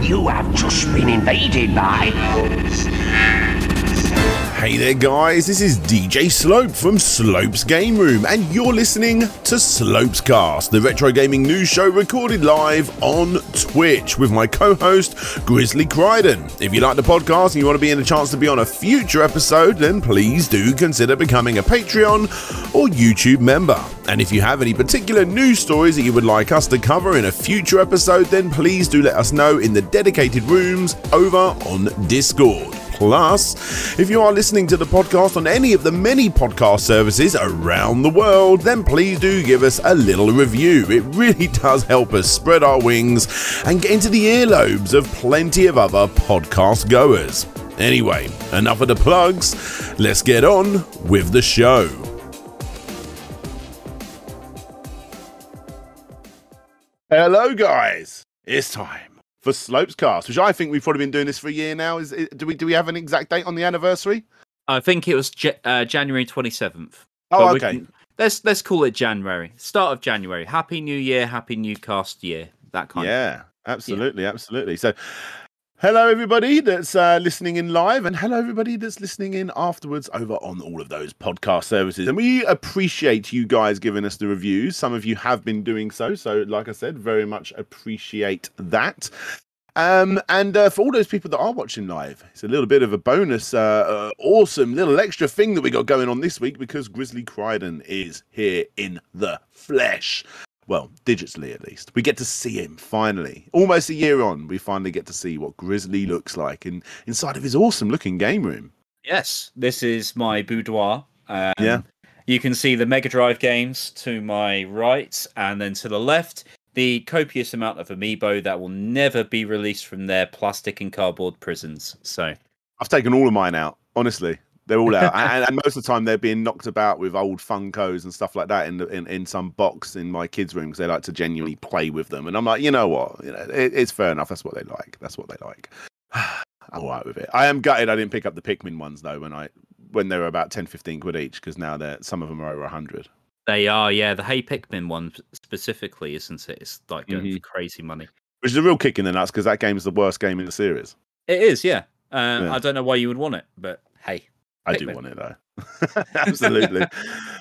You have just been invaded by. Hey there, guys, this is DJ Slope from Slope's Game Room, and you're listening to Slope's Cast, the retro gaming news show recorded live on Twitch with my co host, Grizzly Crichton. If you like the podcast and you want to be in a chance to be on a future episode, then please do consider becoming a Patreon or YouTube member. And if you have any particular news stories that you would like us to cover in a future episode, then please do let us know in the dedicated rooms over on Discord. Plus, if you are listening to the podcast on any of the many podcast services around the world, then please do give us a little review. It really does help us spread our wings and get into the earlobes of plenty of other podcast goers. Anyway, enough of the plugs. Let's get on with the show. Hello, guys. It's time for Slopes Cast, which I think we've probably been doing this for a year now. Is do we do we have an exact date on the anniversary? I think it was J- uh, January twenty seventh. Oh, okay. Let's let's call it January, start of January. Happy New Year, Happy New Cast Year. That kind. Yeah, absolutely, absolutely. So, hello everybody that's uh, listening in live, and hello everybody that's listening in afterwards over on all of those podcast services. And we appreciate you guys giving us the reviews. Some of you have been doing so, so like I said, very much appreciate that. Um, and uh, for all those people that are watching live, it's a little bit of a bonus, uh, uh, awesome little extra thing that we got going on this week because Grizzly Crichton is here in the flesh. Well, digitally at least. We get to see him finally. Almost a year on, we finally get to see what Grizzly looks like in, inside of his awesome looking game room. Yes, this is my boudoir. Um, Yeah. You can see the Mega Drive games to my right, and then to the left, the copious amount of amiibo that will never be released from their plastic and cardboard prisons. So, I've taken all of mine out, honestly. They're all out, and, and most of the time they're being knocked about with old Funkos and stuff like that in the, in, in some box in my kids' room because they like to genuinely play with them. And I'm like, you know what, you know, it, it's fair enough. That's what they like. That's what they like. I'm all right with it. I am gutted I didn't pick up the Pikmin ones though when I when they were about 10, 15 quid each because now they're some of them are over hundred. they are, yeah, the Hey Pikmin one specifically, isn't it? It's like going Mhm. for crazy money. Which is a real kick in the nuts because that game is the worst game in the series. It is, yeah. Uh, Yeah. I don't know why you would want it, but hey. I do want it though. Absolutely.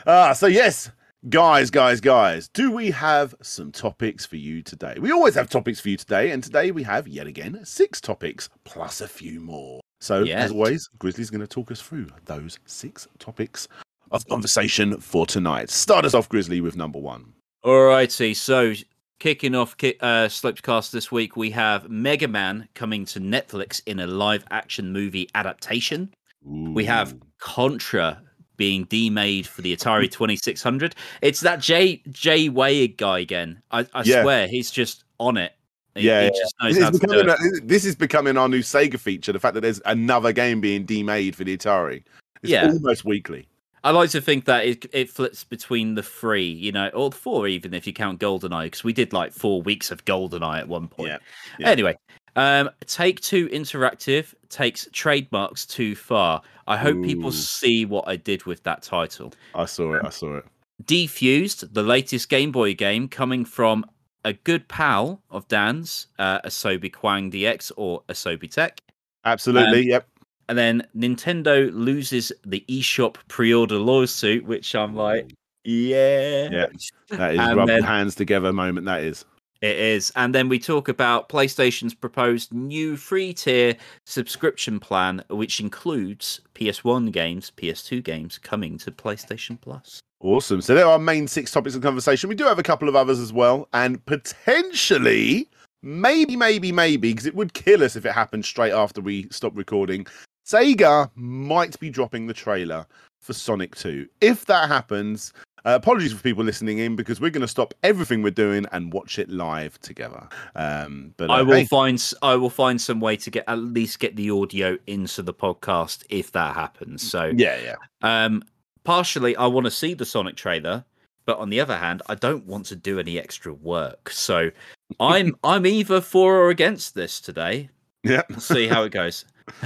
ah, so yes, guys, guys, guys, do we have some topics for you today? We always have topics for you today, and today we have yet again six topics plus a few more. So Yes. as always, Grizzly's going to talk us through those six topics of conversation for tonight. Start us off, Grizzly, with number one. Alrighty, so kicking off uh, Slopescast this week, we have Mega Man coming to Netflix in a live action movie adaptation. We have Contra being demade for the Atari 2600. It's that Jay Jay Wade guy again. I, I Yeah. swear he's just on it. He, Yeah, he just knows This how is, to do becoming a, this is becoming our new Sega feature. The fact that there's another game being demade for the Atari. It's Yeah. almost weekly. I like to think that it it flips between the three, you know, or the four even if you count GoldenEye, because we did like four weeks of GoldenEye at one point. Yeah, yeah. Anyway, um, Take Two Interactive takes trademarks too far. I hope people see what I did with that title. I saw it. I saw it. Defused, the latest Game Boy game coming from a good pal of Dan's, uh, Asobi Kwang DX or Asobi Tech. Absolutely. yep. And then Nintendo loses the eShop pre-order lawsuit, which I'm like, yeah, Yeah. That is And rub then- hands together moment. That is. It is. And then we talk about PlayStation's proposed new free-tier subscription plan, which includes PS1 games, PS2 games coming to PlayStation Plus. Awesome. So there are main six topics of conversation. We do have a couple of others as well, and potentially, maybe, maybe, maybe, because it would kill us if it happened straight after we stop recording. Sega might be dropping the trailer for Sonic 2. If that happens, uh, apologies for people listening in because we're going to stop everything we're doing and watch it live together. Um, but uh, I will hey, find I will find some way to get at least get the audio into the podcast if that happens. So yeah, yeah. Um, partially, I want to see the Sonic trailer, but on the other hand, I don't want to do any extra work. So I'm I'm either for or against this today. Yeah. See how it goes.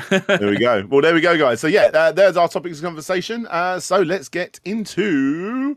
There we go. Well, there we go, guys. So yeah, uh, there's our topics of conversation. Uh, so let's get into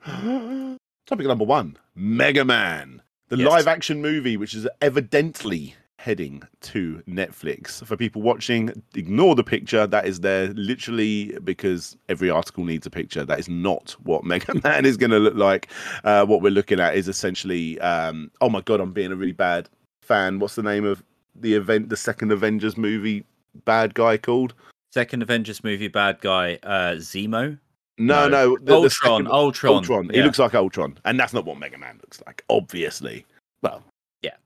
topic number one: Mega Man, the Yes. live-action movie, which is evidently heading to Netflix. For people watching, ignore the picture. That is there literally because every article needs a picture. That is not what Mega Man is going to look like. Uh, what we're looking at is essentially, um, oh my god, I'm being a really bad fan. What's the name of the event, the second Avengers movie bad guy called? Second Avengers movie bad guy, uh, Zemo. No, No. no, the, the Ultron, second- Ultron, Ultron. He yeah. looks like Ultron, and that's not what Mega Man looks like. Obviously, well, yeah.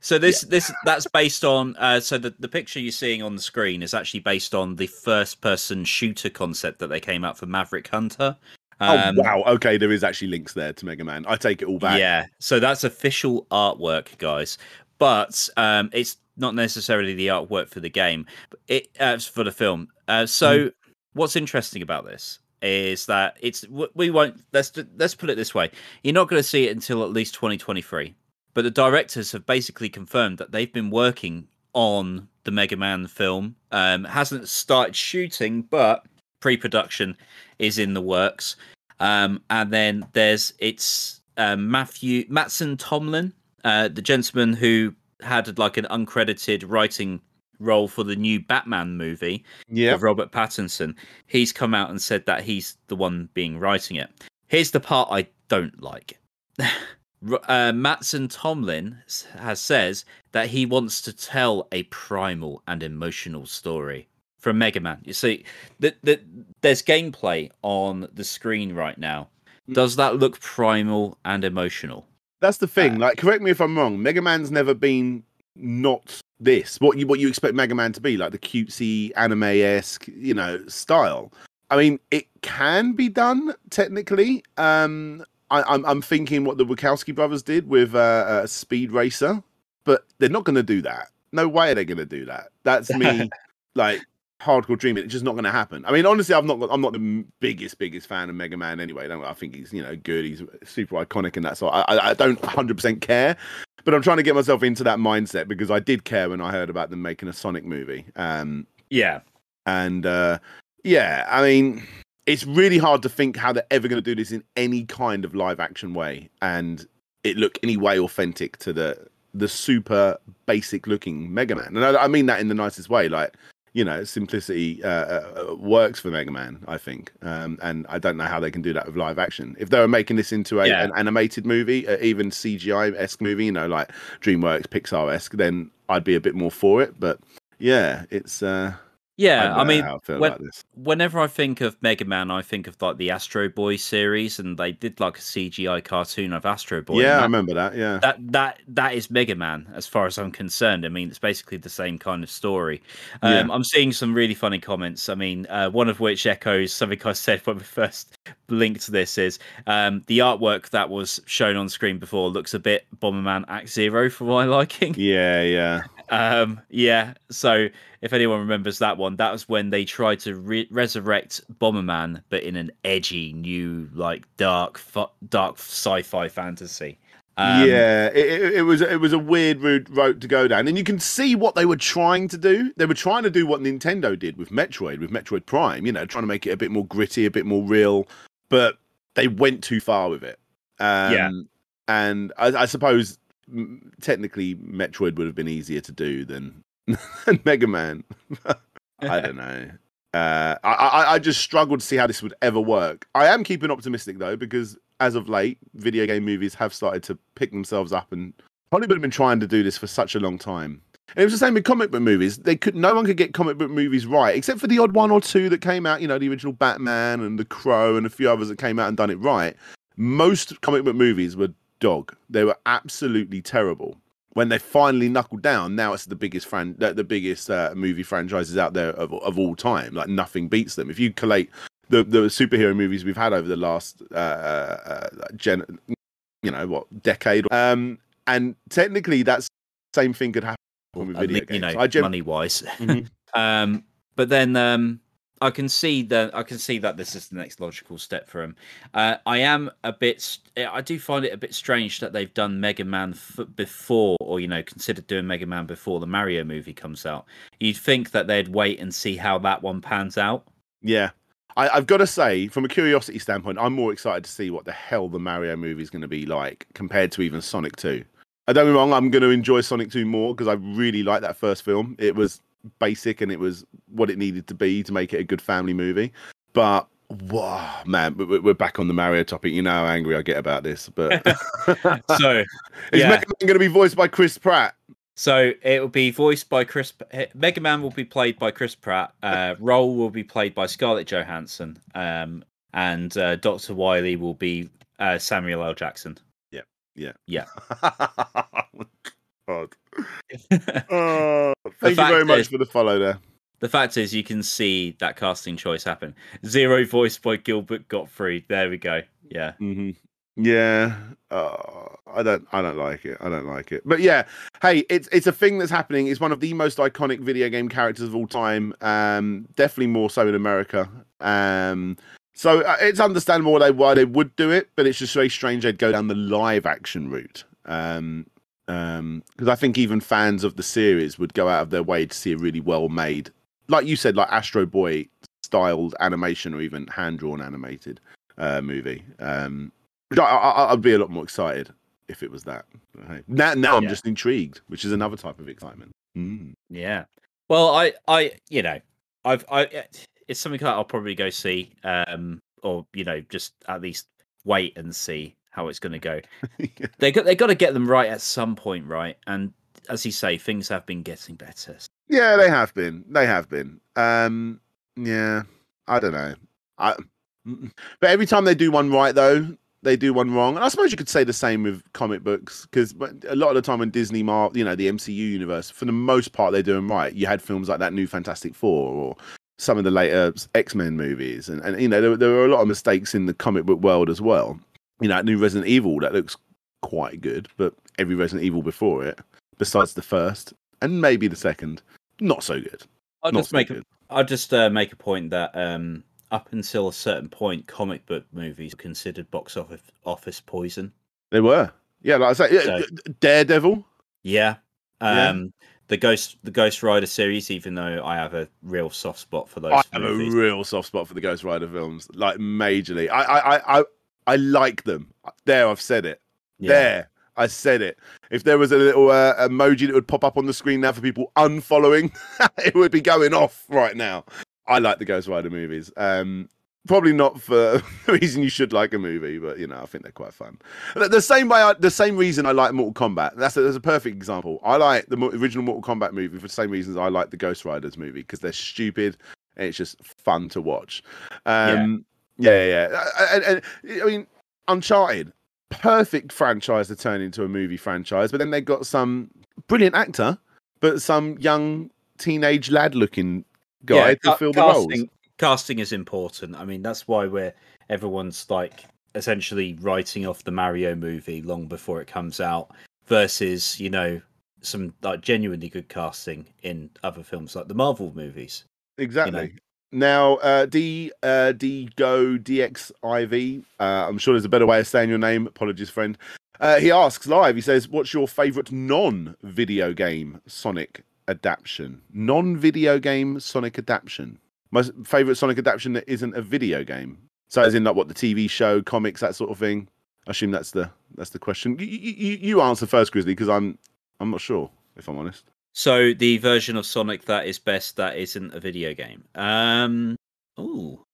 So this this that's based on uh, so the, the picture you're seeing on the screen is actually based on the first person shooter concept that they came out for Maverick Hunter. Um, oh wow, okay, there is actually links there to Mega Man. I take it all back. Yeah, so that's official artwork, guys. But um, it's not necessarily the artwork for the game. but It uh, for the film. Uh, so what's interesting about this is that it's we won't let's let's put it this way. You're not going to see it until at least 2023. But the directors have basically confirmed that they've been working on the Mega Man film. Um, hasn't started shooting, but pre-production is in the works. Um, and then there's it's um, Matthew Mattson Tomlin, uh, the gentleman who had like an uncredited writing role for the new Batman movie yeah. of Robert Pattinson. He's come out and said that he's the one being writing it. Here's the part I don't like. Uh, Mattson Tomlin has says that he wants to tell a primal and emotional story from Mega Man. You see, that the, there's gameplay on the screen right now. Does that look primal and emotional? That's the thing. Like, correct me if I'm wrong. Mega Man's never been not this. What you what you expect Mega Man to be, like the cutesy anime esque, you know, style. I mean, it can be done technically. Um, I, I'm I'm thinking what the Wachowski brothers did with uh, uh, Speed Racer, but they're not going to do that. No way are they're going to do that. That's me, like hardcore dreaming. It's just not going to happen. I mean, honestly, I'm not. I'm not the biggest biggest fan of Mega Man anyway. Don't, I think he's you know good. He's super iconic and that So I, I I don't 100 percent care, but I'm trying to get myself into that mindset because I did care when I heard about them making a Sonic movie. Um, Yeah. and uh, yeah, I mean, it's really hard to think how they're ever going to do this in any kind of live action way and it look any way authentic to the the super basic looking Mega Man. And I, I mean that in the nicest way, like. You know, simplicity uh, uh, works for Mega Man, I think, um, and I don't know how they can do that with live action. If they were making this into a, Yeah. an animated movie, uh, even CGI esque movie, you know, like DreamWorks, Pixar esque, then I'd be a bit more for it. But yeah, it's uh, Yeah, don't I mean, I feel when- this. whenever I think of Mega Man, I think of like the Astro Boy series, and they did like a CGI cartoon of Astro Boy. yeah, I remember that. Yeah, that that that is Mega Man as far as I'm concerned. I mean, it's basically the same kind of story. Um, Yeah. I'm seeing some really funny comments. I mean, uh, one of which echoes something I said when we first linked this is um, the artwork that was shown on screen before looks a bit Bomberman Act Zero for my liking. yeah, yeah. Um, yeah. So if anyone remembers that one, that was when they tried to re- resurrect Bomberman, but in an edgy, new, like dark, fu- dark sci-fi fantasy. Um, yeah, it, it, was it was a weird route, route to go down, and you can see what they were trying to do. They were trying to do what Nintendo did with Metroid, with Metroid Prime. You know, trying to make it a bit more gritty, a bit more real, but they went too far with it. Um, Yeah. and I, I suppose m- technically Metroid would have been easier to do than, than Mega Man. I don't know. Uh, I, I I just struggle to see how this would ever work. I am keeping optimistic though because as of late, video game movies have started to pick themselves up, and Hollywood have been trying to do this for such a long time. And it was the same with comic book movies. They could no one could get comic book movies right, except for the odd one or two that came out. You know, the original Batman and the Crow and a few others that came out and done it right. Most comic book movies were dog. They were absolutely terrible. When they finally knuckled down, now it's the biggest fran- the, the biggest uh, movie franchises out there of, of all time. Like nothing beats them. If you collate the the superhero movies we've had over the last uh, uh, gen, you know what decade, um, and technically that same thing could happen with at video le- games. you know, I gen- money wise. Mhm. um, but then um, I can see that I can see that this is the next logical step for him. Uh, I am a bit. I do find it a bit strange that they've done Mega Man f- before, or you know, considered doing Mega Man before the Mario movie comes out. You'd think that they'd wait and see how that one pans out. Yeah. I, I've got to say, from a curiosity standpoint, I'm more excited to see what the hell the Mario movie is going to be like compared to even Sonic 2. I don't get me wrong. I'm going to enjoy Sonic 2 more because I really like that first film. It was basic and it was what it needed to be to make it a good family movie. But wow, man, we- we- we're back on the Mario topic. You know how angry I get about this. But So is yeah. Mega Man going to be voiced by Chris Pratt? So it will be voiced by Chris. eh, Mega Man will be played by Chris Pratt. Uh, Roll will be played by Scarlett Johansson. Um, and uh, Doctor Wily will be uh, Samuel L. Jackson. Yeah, yeah, yeah. God. Oh, thank you very much is- for the follow there. The fact is, you can see that casting choice happen. Zero voiced by Gilbert Gottfried. There we go. Yeah. hmm Yeah, uh, I don't, I don't like it. I don't like it. But yeah, hey, it's it's a thing that's happening. It's one of the most iconic video game characters of all time. Um, definitely more so in America. Um, so uh, it's understandable why they why they would do it, but it's just very strange they'd go down the live action route. Um, um, because I think even fans of the series would go out of their way to see a really well made, like you said, like Astro Boy styled animation or even hand drawn animated uh, movie. Um, I, I, I'd be a lot more excited if it was that. Hey, Now, now I'm just intrigued, which is another type of excitement. Mm. Yeah. Well, I, I, you know, I've, I, eh, it's something that I'll probably go see, um, or you know, just at least wait and see how it's going to go. They got, they got to get them right at some point, right? And as you say, things have been getting better. yeah, they have been. They have been. Um, yeah, I don't know. I, but every time they do one right, though, they do one wrong. And I suppose you could say the same with comic books because a lot of the time when Disney, Mar- you know, the MCU universe, for the most part, they're doing right. You had films like that new Fantastic Four or some of the later X Men movies, and, and you know there, there were a lot of mistakes in the comic book world as well. You know, that new Resident Evil that looks quite good, but every Resident Evil before it, besides the first and maybe the second, not so good. I'll Not just so make a, good. I'll just uh, make a point that um, up until a certain point, comic book movies were considered box office office poison. They were, yeah, like I say, So- Daredevil. Yeah. Yeah. Um, the Ghost the Ghost Rider series, even though I have a real soft spot for those I have a real soft spot for the Ghost Rider films, like majorly. I, I, I, I, like them. There, I've said it. yeah. There, I said it. If there was a little uh, emoji that would pop up on the screen now for people unfollowing, it would be going off right now. I like the Ghost Rider movies. Um, probably not for the reason you should like a movie, but you know, I think they're quite fun. The- The same way, I, the same reason I like Mortal Kombat. That's a, that's a perfect example. I like the original Mortal Kombat movie for the same reasons I like the Ghost Riders movie because they're stupid and it's just fun to watch. Um, yeah, yeah. yeah. And, and, I mean, Uncharted, perfect franchise to turn into a movie franchise, but then they got some brilliant actor, but some young teenage lad looking guy to ca- fill the roles. casting, casting is important. I mean, that's why we're everyone's like essentially writing off the Mario movie long before it comes out, versus you know some like genuinely good casting in other films like the Marvel movies. Exactly. Now, uh, D uh, D Go DXIV. Uh, I'm sure there's a better way of saying your name. Apologies, friend. Uh, he asks live. He says, "What's your favourite non-video game Sonic adaptation? Non-video game Sonic adaptation. My favourite Sonic adaptation that isn't a video game. So, as in like what the TV show, comics, that sort of thing. I assume that's the that's the question. You, you, you answer first, Grizzly, because I'm I'm not sure if I'm honest. So the version of Sonic that is best that isn't a video game. Um, ooh,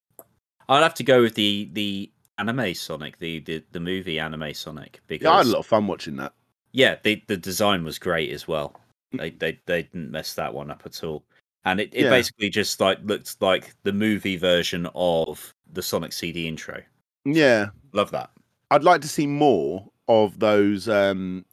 I'd have to go with the the anime Sonic, the the, the movie anime Sonic, because Yeah, I had a lot of fun watching that. yeah, the the design was great as well. Mm. They they they didn't mess that one up at all, and it, it Yeah. basically just like looked like the movie version of the Sonic CD intro. Yeah, Love that. I'd like to see more of those um,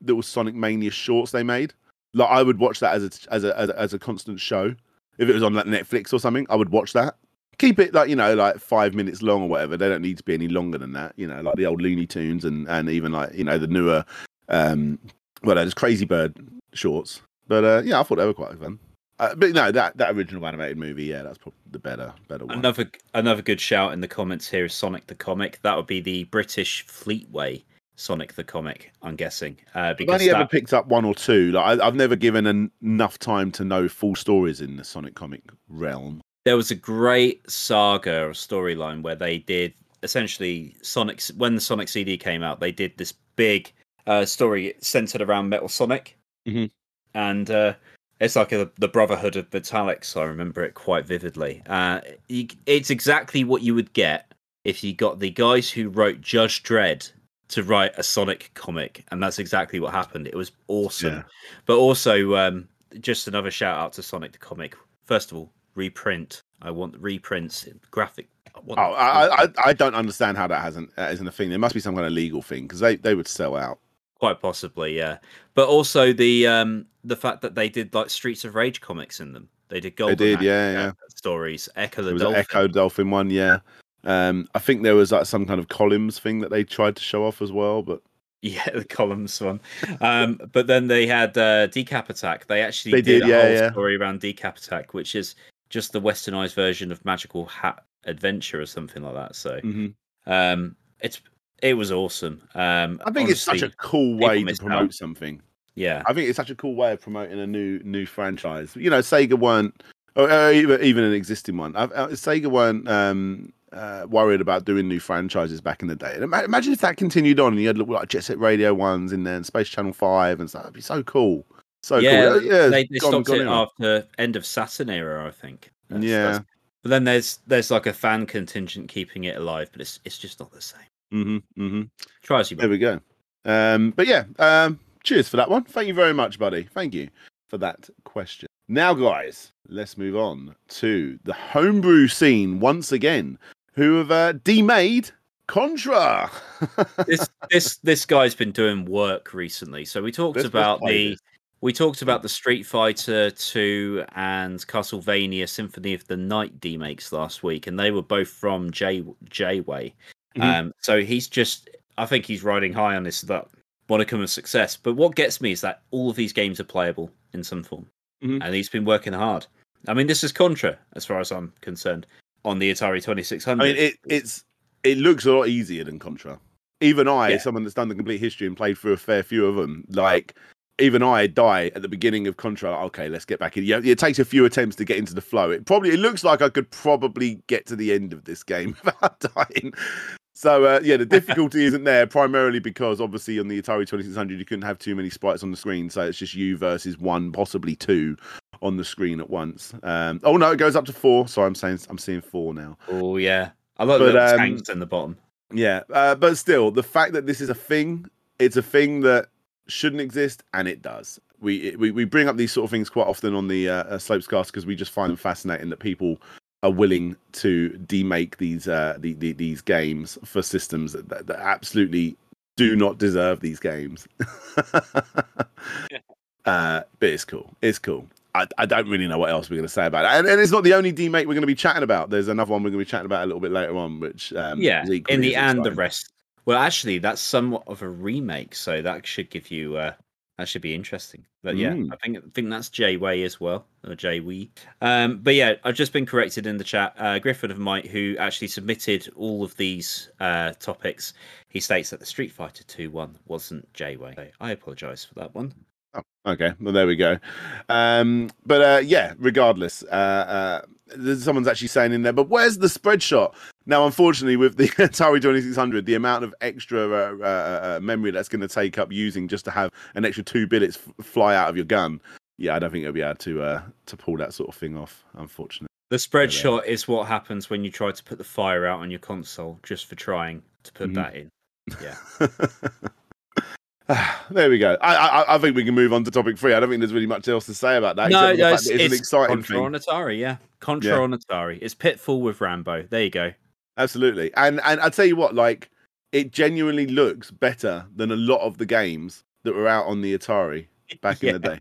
little Sonic Mania shorts they made. Like I would watch that as a as a as a, as a constant show. If it was on like Netflix or something, I would watch that. Keep it like you know like five minutes long or whatever. They don't need to be any longer than that. You know, like the old Looney Tunes and and even like you know the newer, um, well, there's Crazy Bird shorts. But uh, yeah, I thought they were quite fun. Uh, but no, that that original animated movie, yeah, that's probably the better better one. Another another good shout in the comments here is Sonic the Comic. That would be the British Fleetway Sonic the Comic. I'm guessing uh, I've because only ever picked up one or two. Like I, I've never given en- enough time to know full stories in the Sonic comic realm. there was a great saga or storyline where they did essentially Sonic when the Sonic CD came out. They did this big uh, story centered around Metal Sonic, Mhm. and uh, it's like a, the Brotherhood of Metallics. I remember it quite vividly. Uh, it's exactly what you would get if you got the guys who wrote Judge Dredd to write a Sonic comic, and that's exactly what happened. It was awesome, Yeah. but also um, just another shout out to Sonic the comic. First of all, reprint. I want reprints, graphic. I want Oh, I, I I don't understand how that hasn't that isn't a thing. There must be some kind of legal thing because they, they would sell out. Quite possibly, yeah. But also the um the fact that they did like Streets of Rage comics in them. They did Golden did, yeah, uh, yeah. stories. Ecco the Dolphin. Ecco Dolphin one, yeah. Um, I think there was like some kind of columns thing that they tried to show off as well, but Yeah, the columns one. Um, but then they had uh, Decap Attack. They actually They did, did, a yeah, whole yeah. story around Decap Attack, which is just the westernized version of Magical Hat Adventure or something like that. So mhm. um, it's it was awesome. Um, I think it's such a cool way to promote out. something. yeah. I think it's such a cool way of promoting a new new franchise. You know, Sega weren't, or uh, even, even an existing one. Uh, uh, Sega weren't um, uh, worried about doing new franchises back in the day. And imagine if that continued on and you had like Jet Set Radio ones and then Space Channel Five and stuff. That'd be so cool. So yeah, cool. Yeah, they, they gone- stopped gone it anyway. after end of Saturn era, I think. That's- Yeah. that's- But then there's there's like a fan contingent keeping it alive, but it's it's just not the same. hmm hmm Try as you There we go. Um, but yeah, um, cheers for that one. Thank you very much, buddy. Thank you for that question. Now, guys, let's move on to the homebrew scene once again, who have uh, demade Contra. this this this guy's been doing work recently. So we talked let's about the we talked about the Street Fighter 2 and Castlevania Symphony of the Night demakes last week, and they were both from J J-Way. Mhm. Um, so he's just I think he's riding high on this that modicum of success. But what gets me is that all of these games are playable in some form. Mhm. And he's been working hard. I mean, this is Contra, as far as I'm concerned, on the Atari 2600. I mean, it, it's it looks a lot easier than Contra. Even I, Yeah. someone that's done the complete history and played through a fair few of them, like even I die at the beginning of Contra. like, Okay, let's get back in. Yeah, it takes a few attempts to get into the flow. It probably it looks like I could probably get to the end of this game without dying. So uh, yeah, the difficulty isn't there primarily because obviously on the Atari 2600 you couldn't have too many sprites on the screen, so it's just you versus one, possibly two, on the screen at once. Um, oh no, it goes up to four. So I'm saying I'm seeing four now. oh, yeah. I like But, the um, tanks in the bottom. Yeah, uh, but still, the fact that this is a thing, it's a thing that shouldn't exist, and it does. We we, we bring up these sort of things quite often on the uh, uh, Slopescast because we just find them fascinating that people are willing to demake these uh, the, the, these games for systems that, that, that absolutely do not deserve these games. uh, but it's cool. It's cool. I, I don't really know what else we're going to say about it. And, and it's not the only demake we're going to be chatting about. There's another one we're going to be chatting about a little bit later on, which um, yeah, is in the and the rest. Well, actually, that's somewhat of a remake, so that should give you uh, that should be interesting. But yeah, Mm. I think I think that's J Way as well, or J Wee. Um, but yeah, I've just been corrected in the chat. Uh, Griffith of Might, who actually submitted all of these uh, topics, he states that the Street Fighter Two one wasn't J Way. So I apologise for that one. Oh, okay. Well, there we go. Um, but uh, yeah, regardless, uh, uh, someone's actually saying in there, but where's the spread shot? Now, unfortunately, with the Atari 2600, the amount of extra uh, uh, uh, memory that's going to take up using just to have an extra two billets f- fly out of your gun, yeah, I don't think it'll be able to uh, to pull that sort of thing off. Unfortunately. The spread shot is what happens when you try to put the fire out on your console just for trying to put Mhm. that in. Yeah. there we go. I, I I think we can move on to topic three. I don't think there's really much else to say about that. No, no, it's, it's, it's an exciting Contra thing. on Atari, yeah. Contra Yeah. on Atari. It's Pitfall with Rambo. There you go. Absolutely. And and I tell you what, like it genuinely looks better than a lot of the games that were out on the Atari back in the day.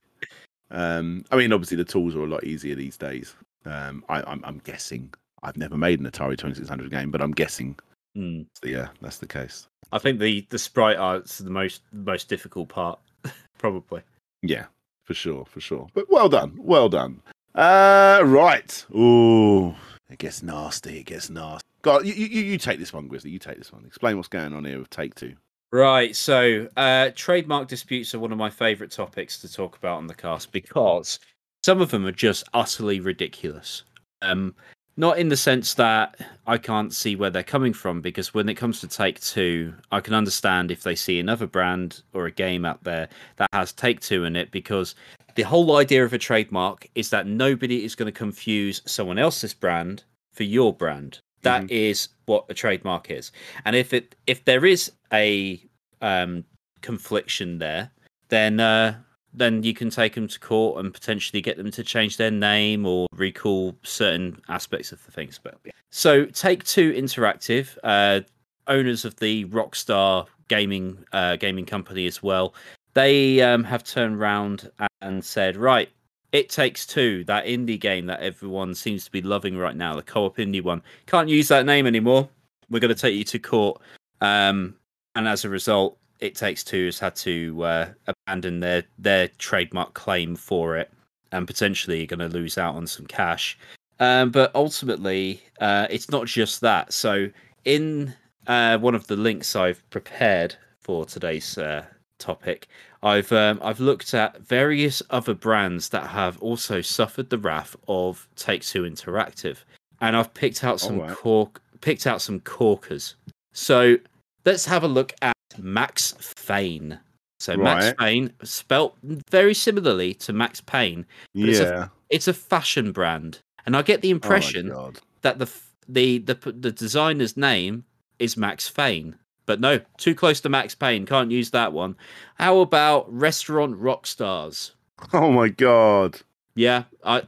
Um, I mean, obviously the tools are a lot easier these days. Um, I, I'm, I'm guessing. I've never made an Atari 2600 game, but I'm guessing. Hmm. Yeah, that's the case. I think the the sprite art's the most most difficult part, probably. Yeah, for sure, for sure. But well done, well done. Uh, right. Ooh, it gets nasty. It gets nasty. God, you, you, you take this one, Grizzly. You take this one. Explain what's going on here with Take Two. Right. So, uh, trademark disputes are one of my favourite topics to talk about on the cast because some of them are just utterly ridiculous. Um, Not in the sense that I can't see where they're coming from, because when it comes to Take Two, I can understand if they see another brand or a game out there that has Take Two in it, because the whole idea of a trademark is that nobody is going to confuse someone else's brand for your brand. That is what a trademark is. And if it if there is a um, confliction there, then uh, then you can take them to court and potentially get them to change their name or recall certain aspects of the things. But so Take Two Interactive, uh, owners of the Rockstar gaming uh, gaming company as well, they um, have turned around and said, right, it Takes Two, that indie game that everyone seems to be loving right now, the co-op indie one, can't use that name anymore. We're going to take you to court, um, and as a result, It Takes Two has had to uh, abandon their their trademark claim for it, and potentially you're going to lose out on some cash. Um, but ultimately, uh, it's not just that. So, in uh, one of the links I've prepared for today's uh, topic, I've um, I've looked at various other brands that have also suffered the wrath of Take Two Interactive, and I've picked out some Alright. cork picked out some corkers. So let's have a look at Max Fane. So Max Payne, spelt very similarly to Max Payne, But it's a- Yeah. it's a fashion brand, and I get the Oh impression God. that the the the the designer's name is Max Payne. But no, too close to Max Payne. Can't use that one. How about restaurant rock stars? Oh my god. Yeah, I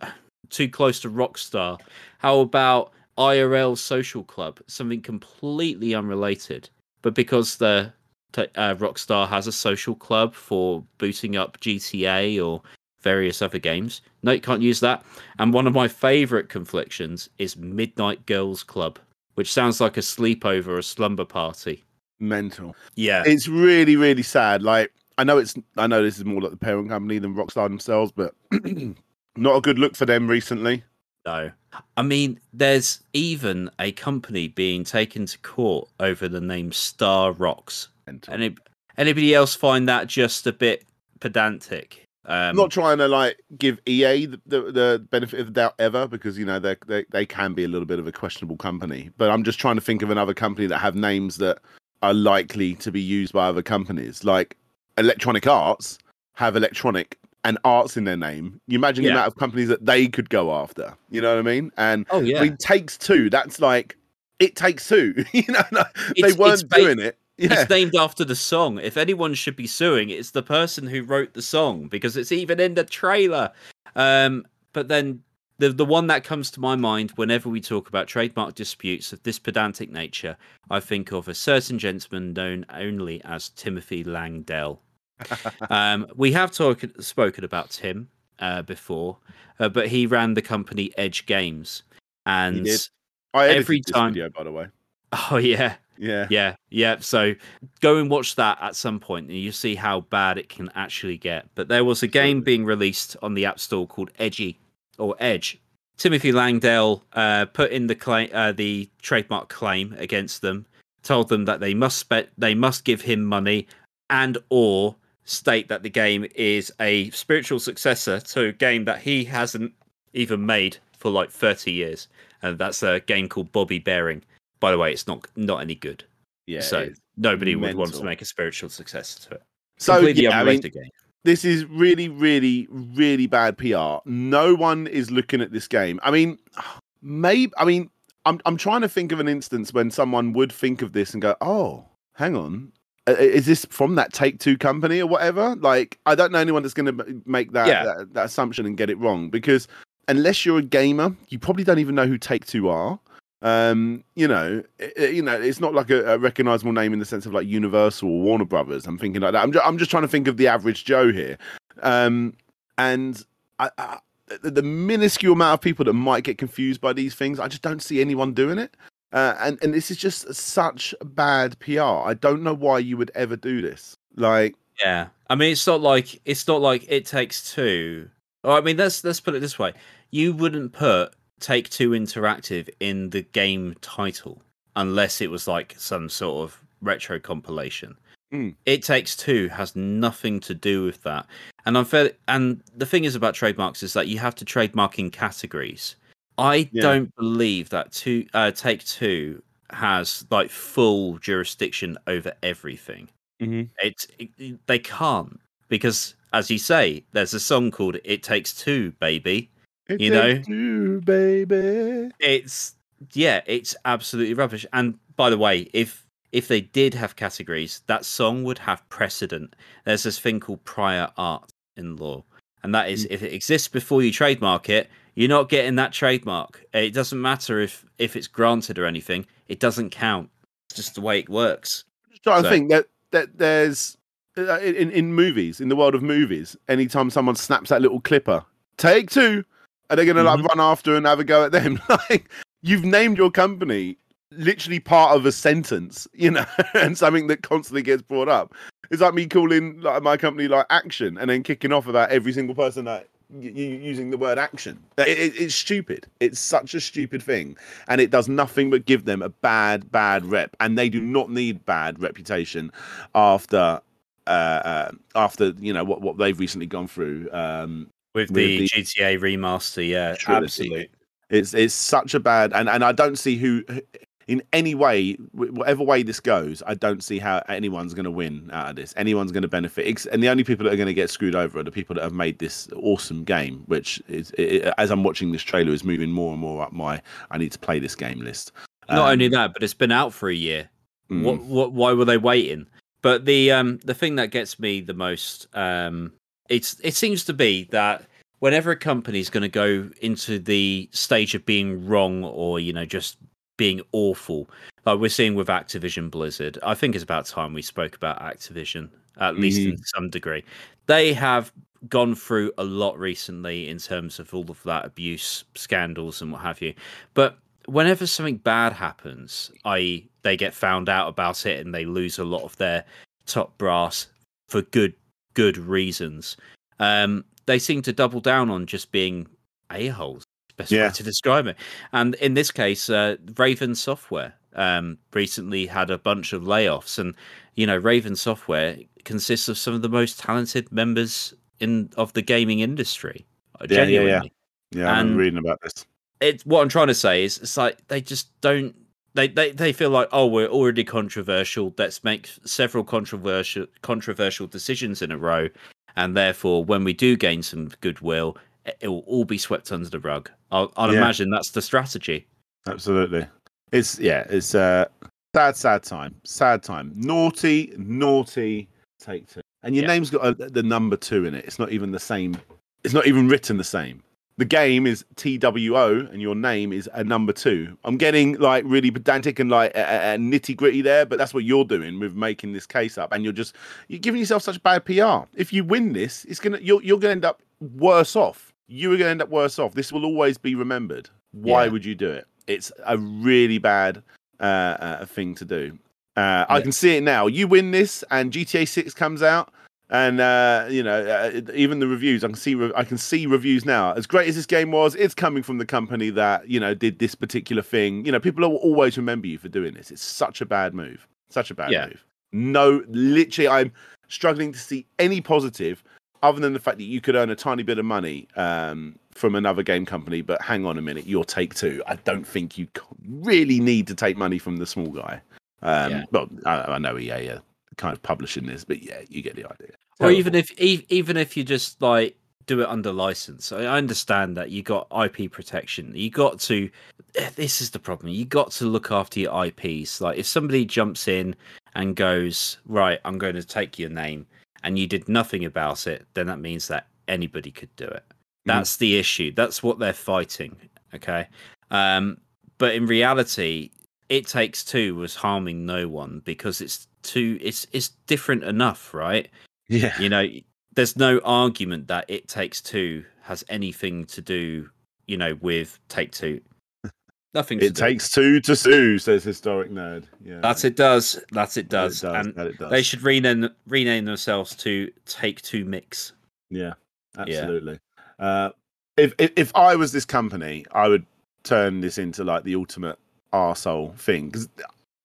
too close to Rockstar. How about IRL Social Club? Something completely unrelated, but because the uh, Rockstar has a social club for booting up GTA or various other games, no, you can't use that. And one of my favorite conflictions is Midnight Girls Club, which sounds like a sleepover or a slumber party. Mental. Yeah, It's really, really sad. Like I know it's I know this is more like the parent company than Rockstar themselves, but not a good look for them recently. No. I mean, there's even a company being taken to court over the name Star Rocks. Mental. Any, anybody else find that just a bit pedantic? Um, I'm not trying to like give EA the, the, the benefit of the doubt ever because you know they they they can be a little bit of a questionable company. But I'm just trying to think of another company that have names that are likely to be used by other companies. Like Electronic Arts have electronic and arts in their name. You imagine the amount of companies that they could go after. You know what I mean? And oh yeah, I mean, takes two. That's like it takes two. you know, like, they weren't it's ba- doing it. Yeah, it's named after the song. If anyone should be suing, it's the person who wrote the song because it's even in the trailer. Um, but then the the one that comes to my mind whenever we talk about trademark disputes of this pedantic nature, I think of a certain gentleman known only as Timothy Langdell. um, we have talked spoken about Tim uh, before, uh, but he ran the company Edge Games, and did. I edited every time- video, by the way. oh yeah, Yeah, yeah, yeah. So go and watch that at some point, and you see how bad it can actually get. But there was a game being released on the App Store called Edgy or Edge. Timothy Langdell uh, put in the claim, uh, the trademark claim against them, told them that they must spe- they must give him money and or state that the game is a spiritual successor to a game that he hasn't even made for like 30 years and that's a game called Bobby Bearing by the way it's not not any good yeah. so nobody would want to make a spiritual successor to it So completely yeah, I mean, game this is really, really, really bad PR. No one is looking at this game. I mean, maybe. I mean, I'm I'm trying to think of an instance when someone would think of this and go, "Oh, hang on." Is this from that Take Two company or whatever? Like, I don't know anyone that's going to make that, Yeah. that that assumption and get it wrong because unless you're a gamer, you probably don't even know who Take Two are. Um, you know, i- i- you know, it's not like a, a recognizable name in the sense of like Universal or Warner Brothers. I'm thinking like that. I'm just, I'm just trying to think of the average Joe here. Um, and I, I, the, the minuscule amount of people that might get confused by these things, I just don't see anyone doing it. Uh, and and this is just such bad PR. I don't know why you would ever do this. Like, yeah i mean it's not like it's not like it takes two or i mean let's let's put it this way you wouldn't put take two interactive in the game title unless it was like some sort of retro compilation Mm. it takes two has nothing to do with that and i'm fair and the thing is about trademarks is that you have to trademark in categories I Yeah. don't believe that two uh, Take Two has like full jurisdiction over everything. Mhm. It's it, it- they can't because, as you say, there's a song called "It Takes Two, Baby." It You know? two, baby. It's yeah, it's absolutely rubbish. And by the way, if if they did have categories, that song would have precedent. There's this thing called prior art in law, and that is if it exists before you trademark it, you're not getting that trademark. It doesn't matter if if it's granted or anything. It doesn't count. It's just the way it works. To So- think that that there's uh, in in movies in the world of movies. Anytime someone snaps that little clipper, take two, are they going to like run after and have a go at them? like you've named your company literally part of a sentence, you know, and something that constantly gets brought up. It's like me calling like my company like action and then kicking off about every single person that y- y- using the word action. It, it, it's stupid. It's such a stupid thing, and it does nothing but give them a bad, bad rep. And they do not need bad reputation after. Uh, uh, after you know what what they've recently gone through, um, With With the, the- GTA remaster, yeah, Trilogy. absolutely. It's it's such a bad and and I don't see who in any way whatever way this goes I don't see how anyone's going to win out of this anyone's going to benefit and the only people that are going to get screwed over are the people that have made this awesome game which is i i as I'm watching this trailer is moving more and more up my I need to play this game list Not Um, only that, but it's been out for a year. mm, What, what, why were they waiting? But the um, the thing that gets me the most, um, it's it seems to be that whenever a company's going to go into the stage of being wrong or you know just being awful, like we're seeing with Activision Blizzard, I think it's about time we spoke about Activision at mm-hmm. least in some degree. They have gone through a lot recently in terms of all of that abuse scandals and what have you. But whenever something bad happens, i.e., they get found out about it and they lose a lot of their top brass for good good reasons, um, they seem to double down on just being a holes. Best Yeah. way to describe it. And in this case, uh, Raven Software um, recently had a bunch of layoffs, and you know, Raven Software consists of some of the most talented members in of the gaming industry. Yeah, yeah, yeah. Genuinely yeah I'm and- reading about this it's what I'm trying to say is it's like they just don't they, they they feel like oh we're already controversial. Let's make several controversial controversial decisions in a row. And therefore when we do gain some goodwill it, will all be swept under the rug. I'll, I'll Yeah. imagine that's the strategy. Absolutely. It's yeah it's uh sad sad time. Sad time. Naughty naughty take two. And your Yeah. name's got a, the number two in it. It's not even the same. It's not even written the same the game is TWO and your name is a number two. I'm getting like really pedantic and like a, nitty gritty there, but that's what you're doing with making this case up, and you're just you're giving yourself such bad PR. If you win this, it's gonna you're you're gonna end up worse off. You are gonna end up worse off. This will always be remembered. Why Yeah. would you do it? It's a really bad uh, uh, thing to do. Uh, I can see it now. You win this, and GTA Six comes out, and uh, you know uh, even the reviews. I can see. Re- I can see reviews now. As great as this game was, it's coming from the company that you know did this particular thing. You know, people will always remember you for doing this. It's such a bad move. Such a bad Yeah. move. No, literally, I'm struggling to see any positive other than the fact that you could earn a tiny bit of money um, from another game company. But hang on a minute, your take two. I don't think you really need to take money from the small guy. Um, Yeah. Well, I, I know EA are kind of publishing this, but yeah, you get the idea. Or even if even if you just like do it under license. I understand that you got ip protection. You got to this is the problem. You got to look after your ips like if somebody jumps in and goes right i'm going to take your name and you did nothing about it then that means that anybody could do it. That's the issue. That's what they're fighting okay? Um but in reality it takes two was harming no one because it's too it's it's different enough right yeah, you know there's no argument that it takes two has anything to do you know with take two. Nothing to it takes two to sue, says historic nerd. Yeah, that's it does. That's it That it does, does, and that it does. they should rename rename themselves to take two mix. Yeah, absolutely. Uh, if, if if I was this company, I would turn this into like the ultimate arsehole thing because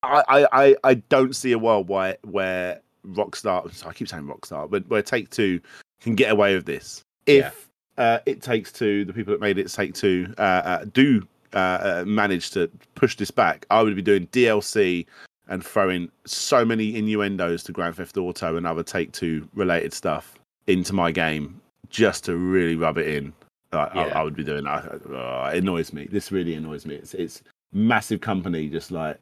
I, I I I don't see a world where where Rockstar. I keep saying Rockstar, but where Take Two can get away with this if uh, It Takes Two, the people that made It Take Two, uh, uh, do uh, uh, manage to push this back, I would be doing DLC and throwing so many innuendos to Grand Theft Auto and other Take Two related stuff into my game just to really rub it in. I, I, Yeah. I would be doing that. Uh, it annoys me. This really annoys me. It's it's massive company just like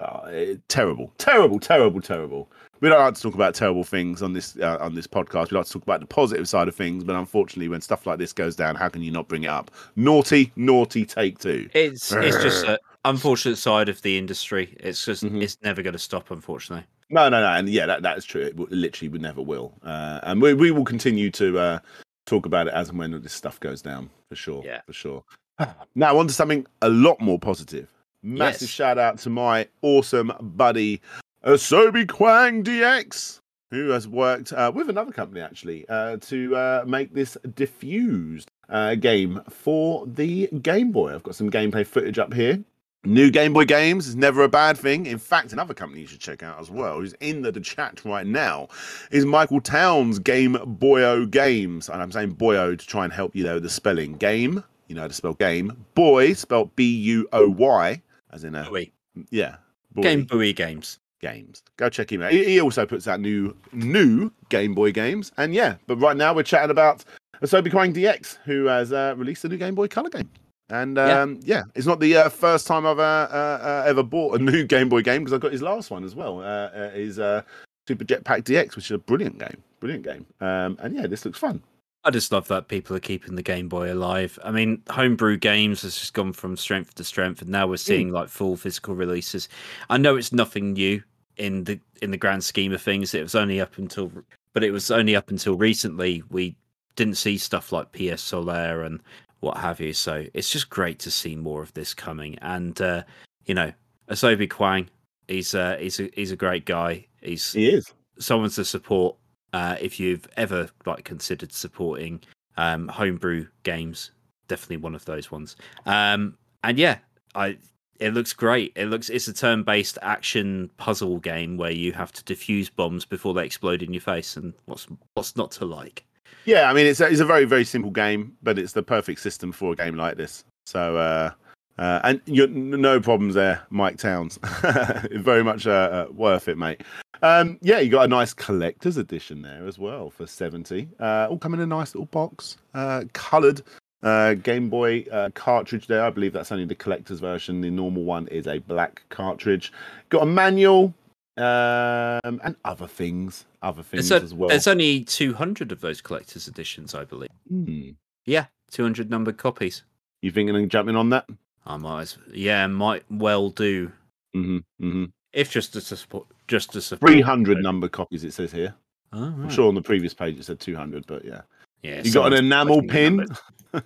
uh, it- terrible, terrible, terrible, terrible. We don't like to talk about terrible things on this uh, on this podcast. We like to talk about the positive side of things, but unfortunately, when stuff like this goes down, how can you not bring it up? Naughty, naughty, take two. It's it's just an unfortunate side of the industry. It's just Mhm. it's never going to stop, unfortunately. No, no, no, and yeah, that that is true. It w- literally, we never will, uh, and we we will continue to uh, talk about it as and when this stuff goes down for sure. Yeah. for sure. Now on to something a lot more positive. Massive Yes. shout out to my awesome buddy Asobi Quang DX, who has worked uh, with another company actually uh, to uh, make this diffused uh, game for the Game Boy. I've got some gameplay footage up here. New Game Boy games is never a bad thing. In fact, another company you should check out as well, who's in the chat right now, is Michael Town's Game Boyo Games. And I'm saying Boyo to try and help you there with the spelling. Game, you know how to spell game. Boy, spelled B U O Y, as in a, Bowie. yeah. Boy Game Bowie games. Games. Go check him out. He, also puts out new new Game Boy games. And yeah, but right now we're chatting about Asobi Quang DX, who has uh, released a new Game Boy Color game. And Yeah. um, yeah. it's not the uh, first time I've uh, uh, uh, ever bought a new Game Boy game because I got his last one as well. Uh, his uh, Super Jetpack DX, which is a brilliant game, brilliant game. Um, and yeah, this looks fun. I just love that people are keeping the Game Boy alive. I mean, homebrew games has just gone from strength to strength, and now we're seeing like full physical releases. I know it's nothing new in the in the grand scheme of things. It was only up until, but it was only up until recently we didn't see stuff like PS Solaire and what have you. So it's just great to see more of this coming. And uh, you know, Asobi Kwang, he's uh, he's a he's a great guy. He's He is. someone to support uh, if you've ever like considered supporting um, homebrew games. Definitely one of those ones. Um, and yeah, I it looks great. It looks it's a turn-based action puzzle game where you have to defuse bombs before they explode in your face. And what's what's not to like? Yeah, I mean it's a, it's a very very simple game, but it's the perfect system for a game like this. So uh, uh, and you're no problems there, Mike Towns. very much uh, uh, worth it, mate. Um, yeah, you got a nice collector's edition there as well for seventy. Uh, all come in a nice little box, uh, coloured. Uh, Game Boy uh, cartridge there. I believe that's only the collector's version. The normal one is a black cartridge. Got a manual um, and other things, other things There's, as well. there's only 200 of those collector's editions, I believe. Hmm. Yeah, 200 numbered copies. You thinking of jumping on that? I might, as, yeah, might well do. hmm hmm If just to support, just to support. 300 number copies it says here. Oh, I'm sure on the previous page it said 200, but yeah. Yeah, You got an enamel pin, uh,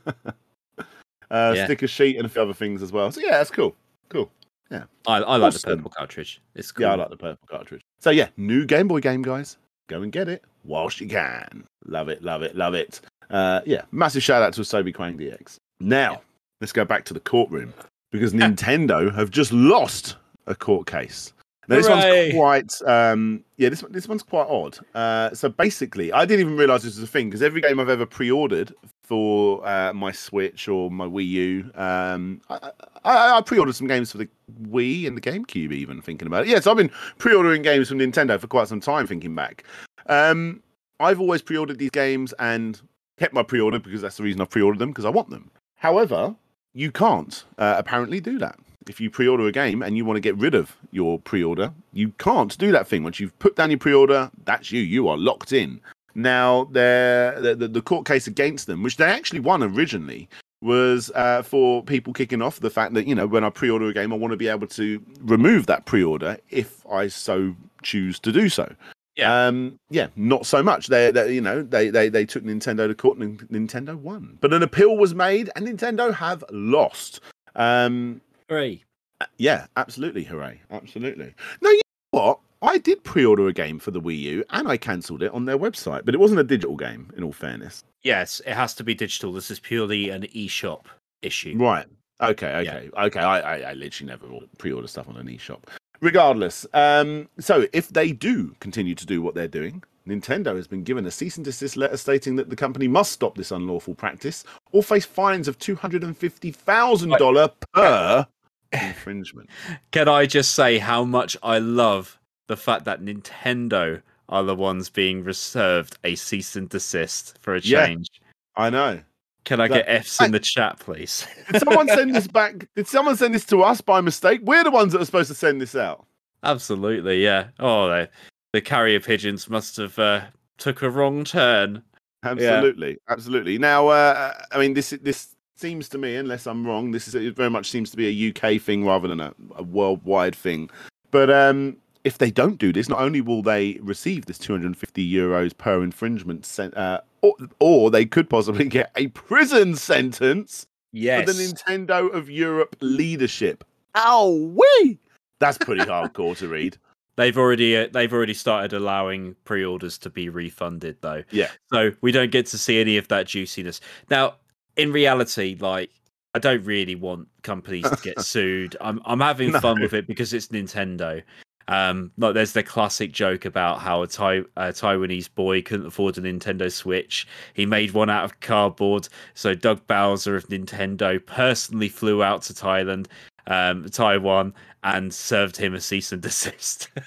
Yeah. sticker sheet, and a few other things as well. So yeah, that's cool. Cool. I, I like Awesome. the purple cartridge. It's cool. Yeah, I like the purple cartridge. So yeah, new Game Boy game, guys. Go and get it whilst you can. Love it, love it, love it. Uh, yeah, massive shout out to Asobi Quang DX. Now, let's go back to the courtroom because Nintendo have just lost a court case. Now, this Hooray! one's quite, um, yeah, this this one's quite odd. Uh, so basically, I didn't even realize this was a thing because every game I've ever pre-ordered for uh, my Switch or my Wii U, um, I, I, I pre-ordered some games for the Wii and the GameCube. Even thinking about it, yes, I've been pre-ordering games from Nintendo for quite some time. Thinking back, um, I've always pre-ordered these games and kept my pre-order because that's the reason I pre-ordered them because I want them. However, you can't uh, apparently do that. If you pre-order a game and you want to get rid of your pre-order, you can't do that thing. Once you've put down your pre-order, that's you. You are locked in. Now, the, the the court case against them, which they actually won originally, was uh, for people kicking off the fact that you know when I pre-order a game, I want to be able to remove that pre-order if I so choose to do so. Yeah. Um, yeah, not so much. They, they you know, they, they they took Nintendo to court and Nintendo won. But an appeal was made and Nintendo have lost. Um, Three. yeah, absolutely, hooray, absolutely. No, you know what? I did pre-order a game for the Wii U and I cancelled it on their website, but it wasn't a digital game. In all fairness, Yes, it has to be digital. This is purely an eShop issue. right? Okay, okay, okay. I, I, I literally never pre-order stuff on an eShop. Regardless, um, so if they do continue to do what they're doing, Nintendo has been given a cease and desist letter stating that the company must stop this unlawful practice or face fines of $250,000 per infringement. Can I just say how much I love the fact that Nintendo are the ones being reserved a cease and desist for a Yeah. change? I know. Can I That- get F's in the chat, please? Did someone send this back? Did someone send this to us by mistake? We're the ones that are supposed to send this out. Absolutely, yeah. Oh, they, the carrier pigeons must have uh, took a wrong turn. Absolutely, absolutely. Now, uh, I mean, this this seems to me, unless I'm wrong, this is it very much seems to be a UK thing rather than a, a worldwide thing. But um, if they don't do this, not only will they receive this 250 euros per infringement, sen- uh, or, or they could possibly get a prison sentence Yes. for the Nintendo of Europe leadership. Ow, wee! That's pretty hardcore to read. They've already uh, they've already started allowing pre-orders to be refunded though. Yeah. So we don't get to see any of that juiciness. Now, in reality, like I don't really want companies to get sued. I'm I'm having fun with it because it's Nintendo. Um, like there's the classic joke about how a, Tai- a Taiwanese boy couldn't afford a Nintendo Switch. He made one out of cardboard. So Doug Bowser of Nintendo personally flew out to Thailand, um, Taiwan, and served him a cease and desist.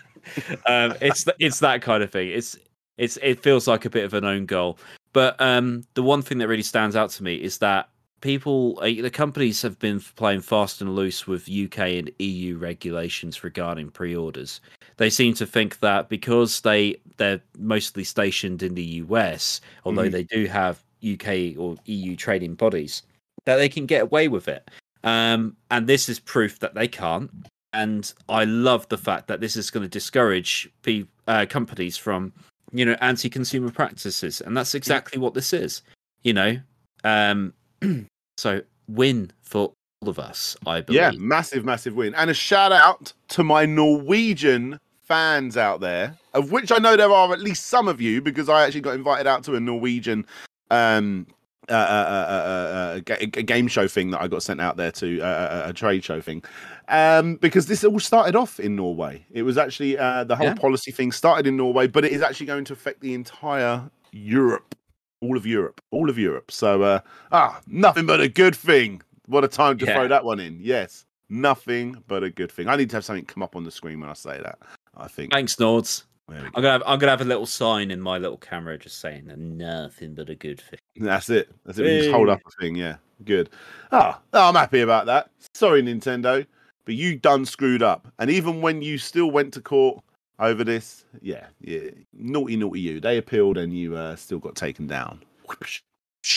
um, it's it's that kind of thing. It's it's it feels like a bit of an own goal. But um, the one thing that really stands out to me is that people, uh, the companies have been playing fast and loose with UK and EU regulations regarding pre-orders. They seem to think that because they they're mostly stationed in the US, although Mhm. they do have UK or EU trading bodies, that they can get away with it. Um, and this is proof that they can't. And I love the fact that this is going to discourage pe- uh, companies from, you know, anti-consumer practices, and that's exactly what this is. You know, um, so win for all of us, I believe. Yeah, massive, massive win. And a shout out to my Norwegian fans out there, of which I know there are at least some of you, because I actually got invited out to a Norwegian um uh, uh, uh, uh, uh, a game show thing that I got sent out there to uh, uh, a trade show thing, um, because this all started off in Norway. It was actually uh, the whole Yeah. policy thing started in Norway, but it is actually going to affect the entire Europe, all of Europe, all of Europe. So uh, ah, nothing but a good thing. What a time to Yeah. throw that one in. Yes, nothing but a good thing. I need to have something come up on the screen when I say that. I think. Thanks, Nords. There we go. I'm gonna have, I'm gonna have a little sign in my little camera just saying that nothing but a good thing. That's it. That's it. We just hold up a thing. Yeah, good. Ah, oh, I'm happy about that. Sorry, Nintendo, but you done screwed up. And even when you still went to court over this, yeah, yeah, naughty, naughty you. They appealed and you uh, still got taken down.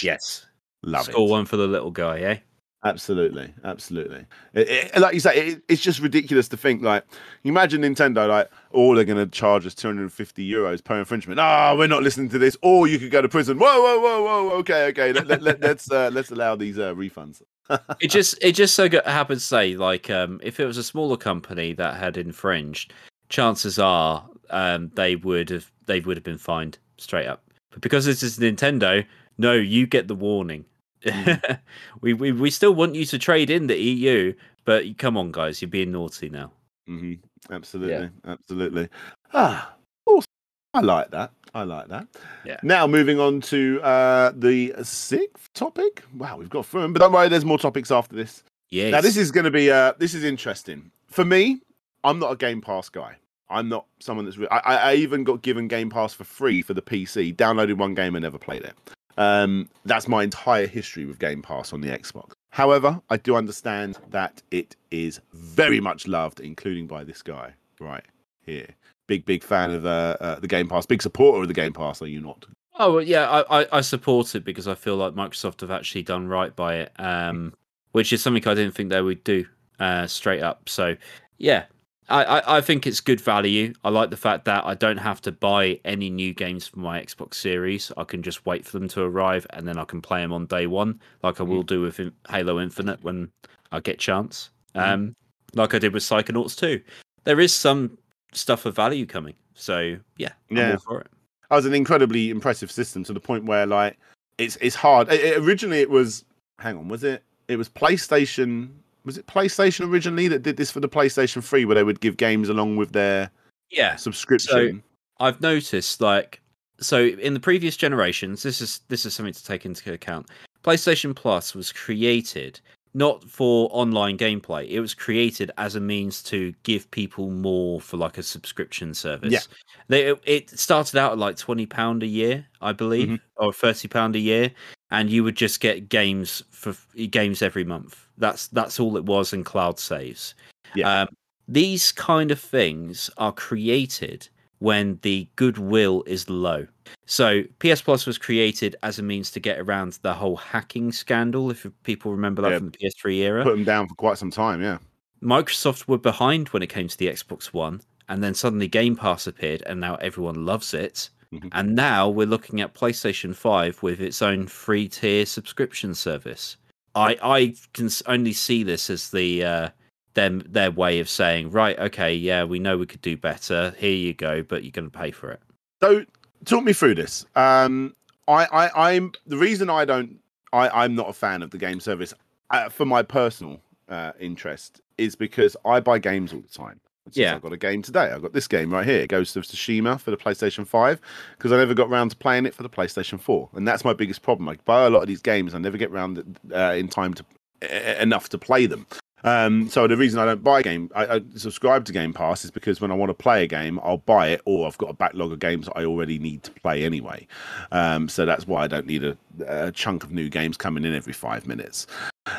Yes, Love it. score one for the little guy, eh? Absolutely, absolutely. It- it- like you say, it, it's just ridiculous to think. Like, you imagine Nintendo, like, oh, they're going to charge us 250 euros per infringement. Ah, we're not listening to this. Or you could go to prison. Whoa, whoa, whoa, whoa. Okay, okay. Let, let, let, let's uh, let's allow these uh, refunds. it just it just so happens to say like um if it was a smaller company that had infringed chances are um they would have they would have been fined straight up but because this is nintendo no you get the warning we, we we still want you to trade in the eu but come on guys you're being naughty now hmm Absolutely, absolutely. Ah, awesome. I like that. I like that. Yeah. Now moving on to uh, the sixth topic. Wow, we've got through 'em, but don't worry, there's more topics after this. yeah Now this is going to be uh this is interesting for me. I'm not a Game Pass guy. I'm not someone that's. Re- I, I I even got given Game Pass for free for the PC. Downloaded one game and never played it. Um, that's my entire history with Game Pass on the Xbox. However, I do understand that it is very much loved, including by this guy right here. Big, big fan of uh, uh, the Game Pass. Big supporter of the Game Pass. Are you not? Oh well, yeah, I, I, I support it because I feel like Microsoft have actually done right by it, um, which is something I didn't think they would do uh, straight up. So yeah, I, I, I think it's good value. I like the fact that I don't have to buy any new games for my Xbox Series. I can just wait for them to arrive and then I can play them on day one, like I will do with Halo Infinite when I get chance. Um, like I did with Psychonauts 2. There is some stuff of value coming, so yeah, I'm Yeah. for it. That was an incredibly impressive system to the point where like it's it's hard. It, it- originally, it was hang on, was it? It was PlayStation. Was it PlayStation originally that did this for the PlayStation Three, where they would give games along with their Yeah, subscription? So I've noticed like so in the previous generations, this is this is something to take into account. PlayStation Plus was created not for online gameplay. It was created as a means to give people more for like a subscription service. Yeah. They, it started out at like twenty pound a year, I believe, Mhm. or thirty pound a year, and you would just get games for games every month. That's that's all it was, in cloud saves. Yeah. Um, these kind of things are created when the goodwill is low. So PS Plus was created as a means to get around the whole hacking scandal. If people remember that Yeah. from the PS3 era, Put them down for quite some time. Yeah. Microsoft were behind when it came to the Xbox One, and then suddenly Game Pass appeared, and now everyone loves it. Mhm. And now we're looking at PlayStation 5 with its own free tier subscription service. I I can only see this as the uh, them their way of saying, right, okay, yeah, we know we could do better. Here you go, but you're going to pay for it. So talk me through this. Um, I, I, I'm the reason I don't. I, I'm not a fan of the game service uh, for my personal uh, interest is because I buy games all the time. Since Yeah. I've got a game today. I've got this game right here. It Ghost of Tsushima for the PlayStation 5 because I never got round to playing it for the PlayStation 4. And that's my biggest problem. I buy a lot of these games. I never get round uh, in time to uh, enough to play them. Um, so the reason I don't buy game, I, I subscribe to Game Pass is because when I want to play a game, I'll buy it, or I've got a backlog of games that I already need to play anyway. Um, so that's why I don't need a, a chunk of new games coming in every five minutes.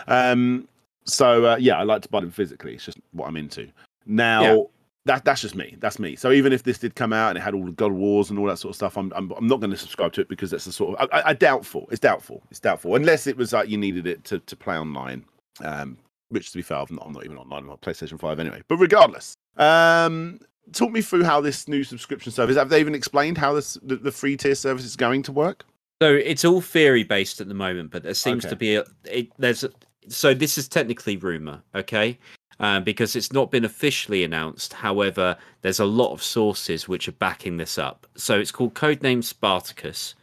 Um, so uh, yeah, I like to buy them physically. It's just what I'm into. Now Yeah. that that's just me. That's me. So even if this did come out and it had all the God Wars and all that sort of stuff, I'm I'm, I'm not going to subscribe to it because that's the sort of I, I, I doubtful. It's doubtful. It's doubtful unless it was like you needed it to to play online. Um, which to be fair, I'm not, I'm not even online on PlayStation 5 anyway. But regardless, um, talk me through how this new subscription service. Have they even explained how this the, the free tier service is going to work? So it's all theory based at the moment, but there seems Okay. to be a it, there's a, so this is technically rumor, okay? Um, because it's not been officially announced. However, there's a lot of sources which are backing this up. So it's called Codename Spartacus.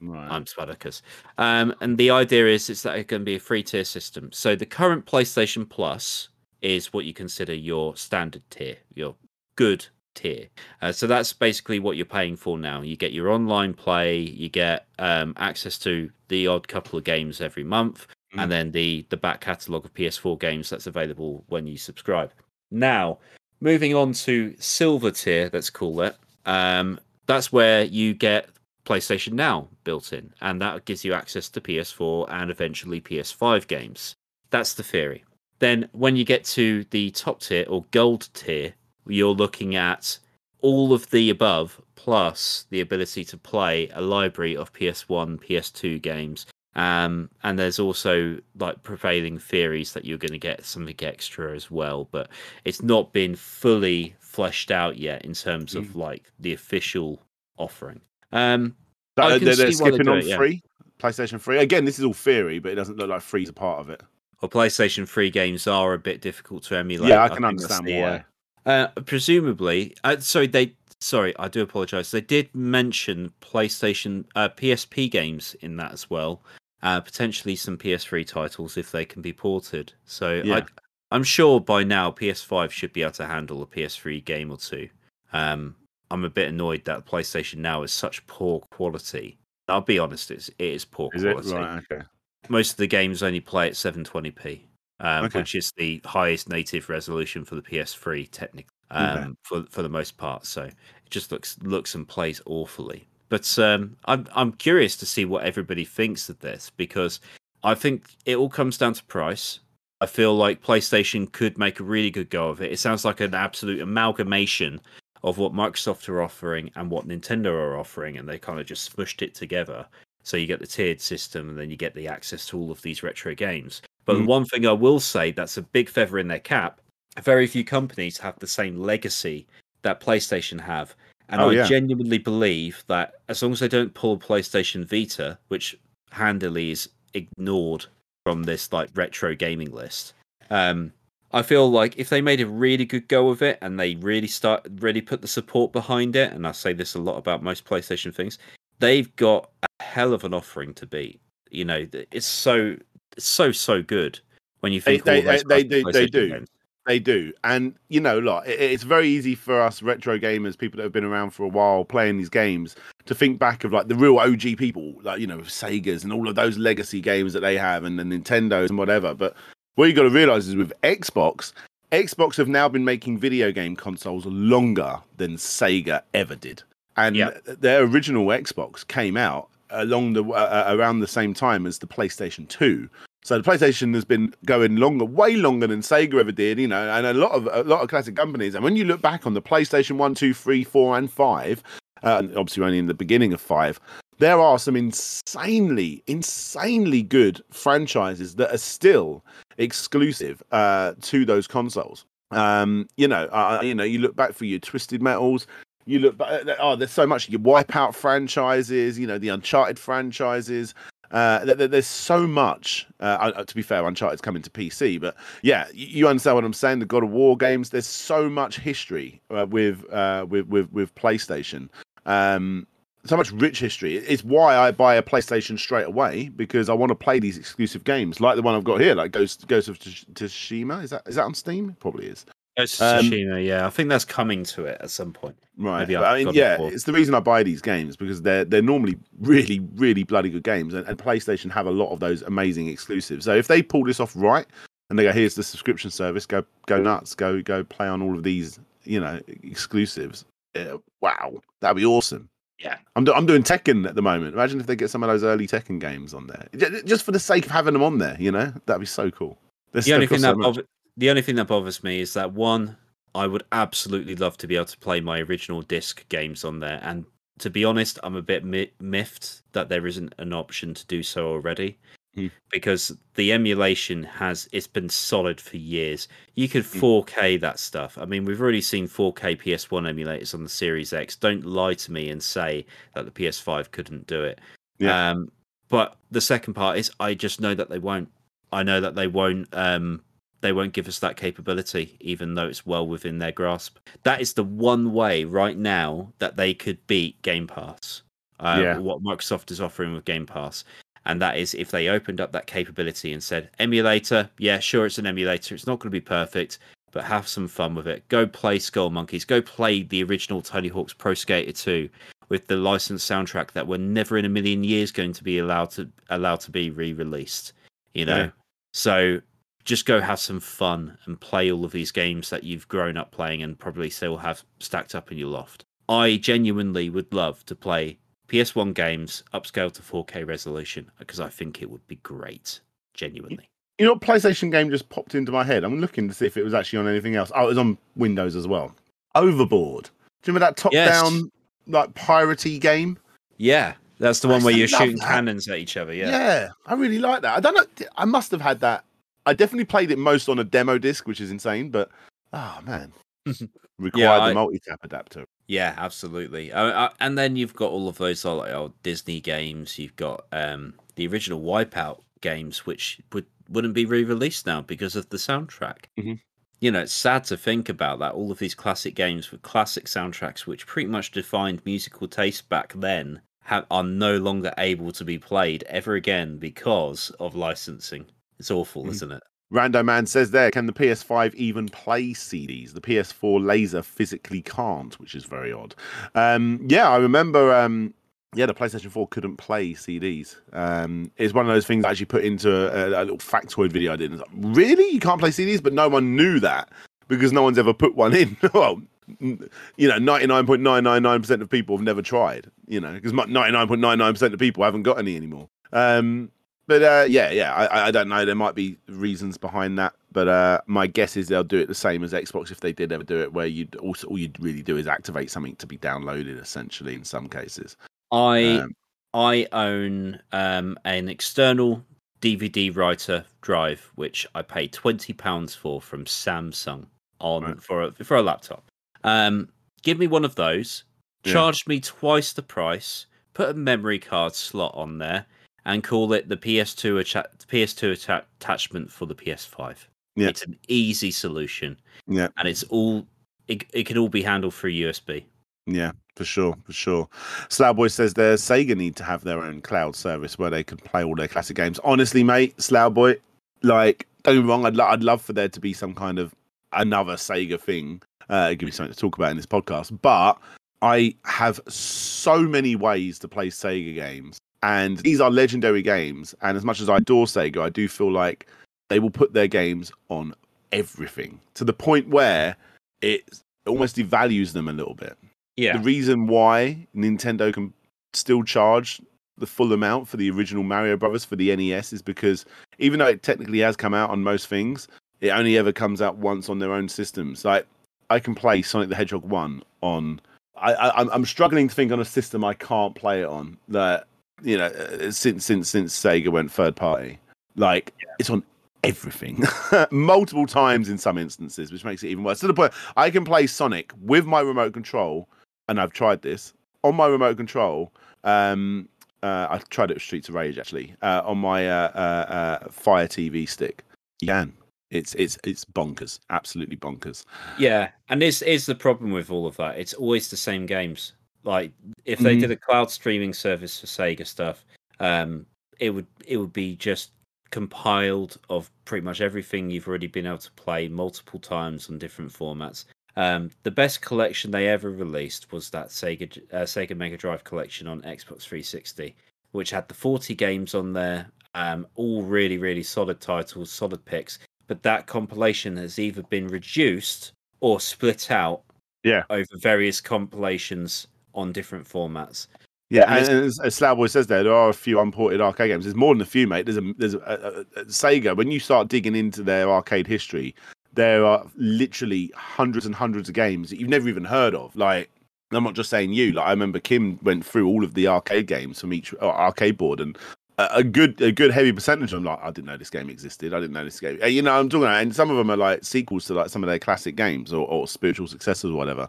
Right. I'm Spartacus. Um, and the idea is it's that it's going to be a free tier system. So the current PlayStation Plus is what you consider your standard tier, your good tier. Uh, so that's basically what you're paying for now. You get your online play, you get um, access to the odd couple of games every month, Mhm. and then the the back catalogue of PS4 games that's available when you subscribe. Now, moving on to silver tier, let's call it. Um, that's where you get PlayStation Now built in, and that gives you access to PS4 and eventually PS5 games. That's the theory. Then, when you get to the top tier or gold tier, you're looking at all of the above plus the ability to play a library of PS1, PS2 games. Um, and there's also like prevailing theories that you're going to get something extra as well, but it's not been fully fleshed out yet in terms of like the official offering. Um, So I they're, they're why skipping on it, yeah. free PlayStation free. Again, this is all theory, but it doesn't look like free's a part of it. Well, PlayStation 3 games are a bit difficult to emulate. yeah, I can that's understand the, uh, why. Uh, presumably, uh, sorry, they. Sorry, I do apologize. They did mention PlayStation, uh, PSP games in that as well. Uh, potentially some PS3 titles if they can be ported. So Yeah. I, I'm sure by now PS5 should be able to handle a PS3 game or two. Um, I'm a bit annoyed that PlayStation Now is such poor quality. I'll be honest, it's, it is poor Is it quality right? Okay. most of the games only play at 720p, um, Okay. which is the highest native resolution for the PS3, technically, um, Okay. for for the most part. So it just looks looks and plays awfully. But um, I'm I'm curious to see what everybody thinks of this because I think it all comes down to price. I feel like PlayStation could make a really good go of it. It sounds like an absolute amalgamation of what Microsoft are offering and what Nintendo are offering, and they kind of just smushed it together. So you get the tiered system, and then you get the access to all of these retro games. But the Mhm. one thing I will say that's a big feather in their cap: very few companies have the same legacy that PlayStation have. And Oh, I yeah. genuinely believe that as long as they don't pull PlayStation Vita, which handily is ignored from this like retro gaming list, um, I feel like if they made a really good go of it and they really start really put the support behind it, and I say this a lot about most PlayStation things, they've got a hell of an offering to beat. You know, it's so it's so so good when you They- think all they- they- classic they- they do. games. They do, and you know, it, it's very easy for us retro gamers, people that have been around for a while playing these games, to think back of like the real OG people, like you know, Sega's and all of those legacy games that they have, and the Nintendos and whatever. But what you got to realize is with Xbox, Xbox have now been making video game consoles longer than Sega ever did, and Yeah. their original Xbox came out along the uh, around the same time as the PlayStation Two. So the PlayStation has been going longer, way longer than Sega ever did, you know, and a lot of a lot of classic companies. And when you look back on the PlayStation One, Two, Three, Four, and Five, uh, and obviously only in the beginning of Five, there are some insanely, insanely good franchises that are still exclusive uh, to those consoles. Um, you know, uh, you know, you look back for your Twisted Metals. You look back. Oh, there's so much. Your Wipeout franchises. You know, the Uncharted franchises. Uh, th- th- there's so much. Uh, to be fair, Uncharted's coming to PC, but yeah, you, you understand what I'm saying. The God of War games. There's so much history uh, with, uh, with with with PlayStation. Um, so much rich history. It's why I buy a PlayStation straight away because I want to play these exclusive games, like the one I've got here, like Ghost Ghost of Tsushima. Is that is that on Steam? Probably is. Ghost of Tsushima, yeah, I think that's coming to it at some point. Right. Maybe I've mean, got it yeah, it's the reason I buy these games because they're they're normally really, really bloody good games, and, and PlayStation have a lot of those amazing exclusives. So if they pull this off right, and they go, "Here's the subscription service, go go nuts, go go play on all of these, you know, exclusives." Yeah, wow, that'd be awesome. Yeah. I'm do- I'm doing Tekken at the moment. Imagine if they get some of those early Tekken games on there, J- just for the sake of having them on there. You know, that'd be so cool. The only thing that. The only thing that bothers me is that one, I would absolutely love to be able to play my original disc games on there, and to be honest, I'm a bit mi- miffed that there isn't an option to do so already. Hmm. Because the emulation has it's been solid for years. You could Hmm. 4K that stuff. I mean, we've already seen 4K PS1 emulators on the Series X. Don't lie to me and say that the PS5 couldn't do it. Yeah. Um, but the second part is I just know that they won't. I know that they won't. Um, they won't give us that capability, even though it's well within their grasp. That is the one way right now that they could beat Game Pass. Uh, Yeah. What Microsoft is offering with Game Pass, and that is if they opened up that capability and said, "Emulator, yeah, sure, it's an emulator. It's not going to be perfect, but have some fun with it. Go play Skull Monkeys. Go play the original Tony Hawk's Pro Skater 2 with the licensed soundtrack that were never in a million years going to be allowed to allowed to be re-released. You know, Yeah. so just go have some fun and play all of these games that you've grown up playing and probably still have stacked up in your loft. I genuinely would love to play PS1 games upscale to 4K resolution because I think it would be great. Genuinely. You know, PlayStation game just popped into my head. I'm looking to see if it was actually on anything else. Oh, it was on Windows as well. Overboard. Do you remember that top-down like piratey game? Yeah, that's the I one where you're shooting that. cannons at each other. Yeah. Yeah. I really like that. I don't know. I must have had that. I definitely played it most on a demo disc, which is insane. But oh man, required I- the multi-tap adapter. Yeah, absolutely. Uh, uh, and then you've got all of those like old Disney games. You've got um, the original Wipeout games, which would wouldn't be re-released now because of the soundtrack. Mhm. You know, it's sad to think about that. All of these classic games with classic soundtracks, which pretty much defined musical taste back then, have, are no longer able to be played ever again because of licensing. It's awful, Mhm. isn't it? Rando Man says there, can the PS5 even play CDs? The PS4 laser physically can't, which is very odd. Um, yeah, I remember. Um, yeah, the PlayStation 4 couldn't play CDs. Um, it's one of those things I actually put into a, a little factoid video I did. Like, really? You can't play CDs? But no one knew that because no one's ever put one in. well, you know, 99.999% of people have never tried, you know, because 99.99% of people haven't got any anymore. Um, but uh, yeah, yeah, I, I don't know. There might be reasons behind that, but uh, my guess is they'll do it the same as Xbox if they did ever do it, where you also all you'd really do is activate something to be downloaded. Essentially, in some cases, I Um, I own um, an external DVD writer drive, which I paid twenty pounds for from Samsung on Right. for a, for a laptop. Um, give me one of those. Yeah. Me twice the price. Put a memory card slot on there, and call it the PS2 atta- PS2 atta- attachment for the PS5. Yeah. It's an easy solution, yeah, and it's all it, it can all be handled through USB. yeah, for sure, for sure. Slowboy says there Sega need to have their own cloud service where they can play all their classic games. Honestly, mate, Slowboy, like don't get me wrong, I'd lo- I'd love for there to be some kind of another Sega thing. Uh, give me something to talk about in this podcast. But I have so many ways to play Sega games, and these are legendary games. And as much as I adore Sega, I do feel like they will put their games on everything to the point where it almost devalues them a little bit. Yeah. The reason why Nintendo can still charge the full amount for the original Mario Brothers for the NES is because even though it technically has come out on most things, it only ever comes out once on their own systems. Like I can play Sonic the Hedgehog one on. I, I I'm struggling to think on a system I can't play it on that you know uh, since since since Sega went third party. Like it's on everything multiple times in some instances, which makes it even worse. To the point I can play Sonic with my remote control, and I've tried this on my remote control. Um, uh, I tried it with Streets of Rage actually uh, on my uh, uh, uh, Fire TV stick. Can. It's it's it's bonkers, absolutely bonkers. Yeah, and this is the problem with all of that. It's always the same games. Like if they Mhm. did a cloud streaming service for Sega stuff, um, it would it would be just compiled of pretty much everything you've already been able to play multiple times on different formats. Um, the best collection they ever released was that Sega uh, Sega Mega Drive collection on Xbox 360, which had the 40 games on there, um, all really really solid titles, solid picks. But that compilation has either been reduced or split out Yeah. over various compilations on different formats. Yeah, And and, as, as Slowboy says there, there are a few unported arcade games. There's more than a few, mate. There's a there's a, a, a, Sega. When you start digging into their arcade history, there are literally hundreds and hundreds of games that you've never even heard of. Like, I'm not just saying you. Like, I remember Kim went through all of the arcade games from each uh, arcade board, and a, a good a good heavy percentage. I'm like, I didn't know this game existed. I didn't know this game. Uh, You know, I'm talking about, and some of them are like sequels to like some of their classic games or, or spiritual successors or whatever.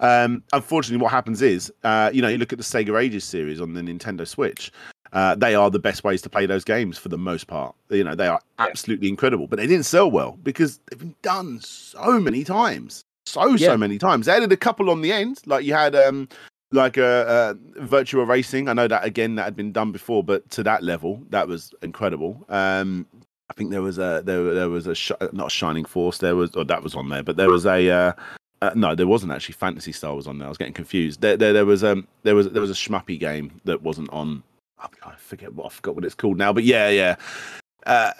Um, unfortunately, what happens is, uh, you know, you look at the Sega Ages series on the Nintendo Switch. Uh, they are the best ways to play those games for the most part. You know, they are absolutely incredible, but they didn't sell well because they've been done so many times, so Yeah. so many times. They added a couple on the end, like you had um, like a, uh Virtua Racing. I know that again that had been done before, but to that level, that was incredible. Um, I think there was a there there was a sh- not a Shining Force. There was or that was on there, but there was a uh, uh, no, there wasn't actually. Phantasy Star was on there. I was getting confused. There, there, there was um, there was there was a shmuppy game that wasn't on. I forget what I forgot what it's called now, but yeah, yeah. Uh,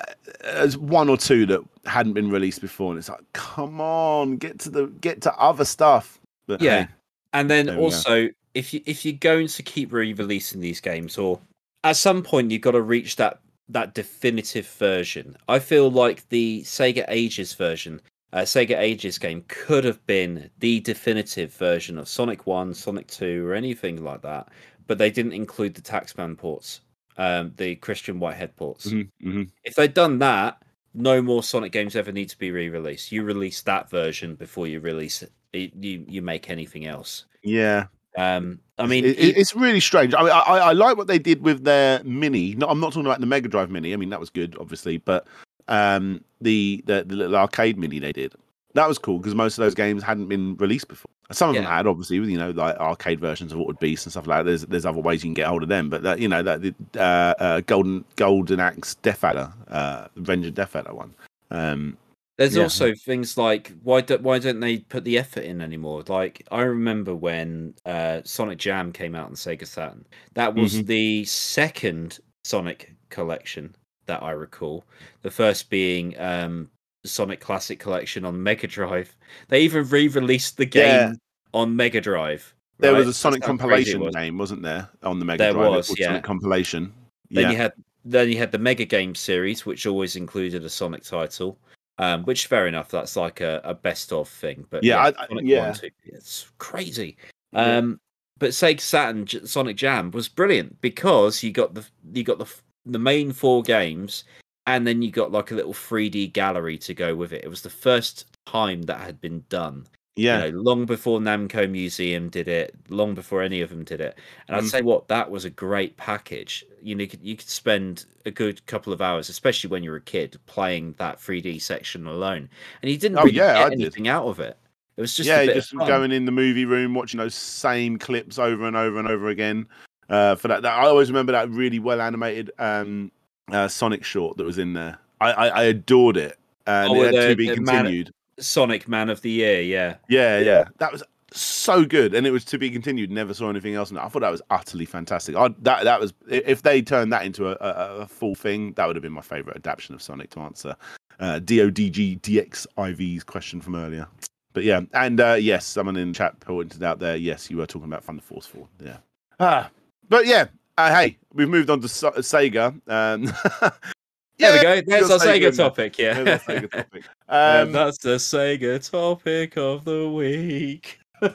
there's one or two that hadn't been released before, and it's like, come on, get to the get to other stuff. But Yeah. hey, And then There we go. also, if you if you're going to keep re-releasing these games, or at some point you've got to reach that that definitive version. I feel like the Sega Ages version, uh, Sega Ages game, could have been the definitive version of Sonic One, Sonic Two, or anything like that. But they didn't include the Taxman ports, um, the Christian Whitehead ports. mhm, mhm. If they'd done that, no more Sonic games ever need to be re-released. You release that version before you release it. it- you you make anything else. yeah. Um, I mean, It- it- it's really strange. I mean, I, I I like what they did with their mini. No, I'm not talking about the Mega Drive mini. I mean, that was good, obviously, but um, the, the the little arcade mini they did that was cool because most of those games hadn't been released before. Some of them had, obviously, with you know, like arcade versions of Altered Beast and stuff like that. There's there's other ways you can get hold of them, but that you know that the uh, uh, Golden Golden Axe Death Adder, uh, Revenge of Death Adder one. Um, there's yeah. also things like why do, why don't they put the effort in anymore? Like I remember when uh, Sonic Jam came out on Sega Saturn. That was Mhm. the second Sonic collection that I recall. The first being um, Sonic Classic Collection on Mega Drive. They even re-released the game Yeah. on Mega Drive. there right? was a Sonic how crazy it compilation was. game, wasn't there, on the Mega There Drive? It was, yeah. Sonic compilation. Then yeah. you had then you had the Mega Game series, which always included a Sonic title. Um, which fair enough, that's like a, a best of thing. But Yeah, I- I- yeah. 1, 2, it's crazy. Um, but Sega Saturn Sonic Jam was brilliant because you got the you got the the main four games, and then you got like a little 3D gallery to go with it. It was the first time that had been done. yeah. You know, long before Namco Museum did it, long before any of them did it. And I'd Mm. say what that was a great package. You know, you could, you could spend a good couple of hours, especially when you're a kid, playing that 3D section alone, and you didn't Oh, really yeah, get I did. anything out of it. It was just yeah, a bit just of fun. going in the movie room, watching those same clips over and over and over again. Uh, for that, that, I always remember that really well animated um, uh, Sonic short that was in there. I, I, I adored it, and Oh, it had to be the man- continued. Sonic Man of the Year. Yeah, Yeah, yeah, that was so good, and it was to be continued. Never saw anything else, and I thought that was utterly fantastic. I, that that was if they turned that into a, a, a full thing, that would have been my favorite adaptation of Sonic to answer uh, DODG DXIV's question from earlier. But yeah, and uh, yes, someone in chat pointed out there. Yes, you were talking about Thunder Force Four. Yeah, ah, but yeah. Uh, hey, we've moved on to Sa- Sega. Um, there we go. There's our Sega there. topic. Yeah, Sega topic. And Um, that's the Sega topic of the week.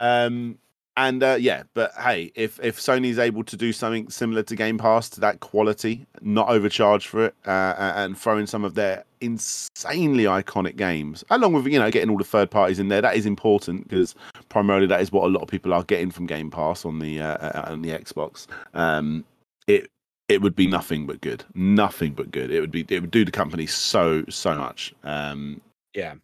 Um, and uh, yeah, but hey, if if Sony's able to do something similar to Game Pass to that quality, not overcharge for it, uh, and throw in some of their insanely iconic games, along with you know getting all the third parties in there, that is important because primarily that is what a lot of people are getting from Game Pass on the uh, uh, on the Xbox. Um, it it would be nothing but good, nothing but good. It would be it would do the company so so much. Um, yeah,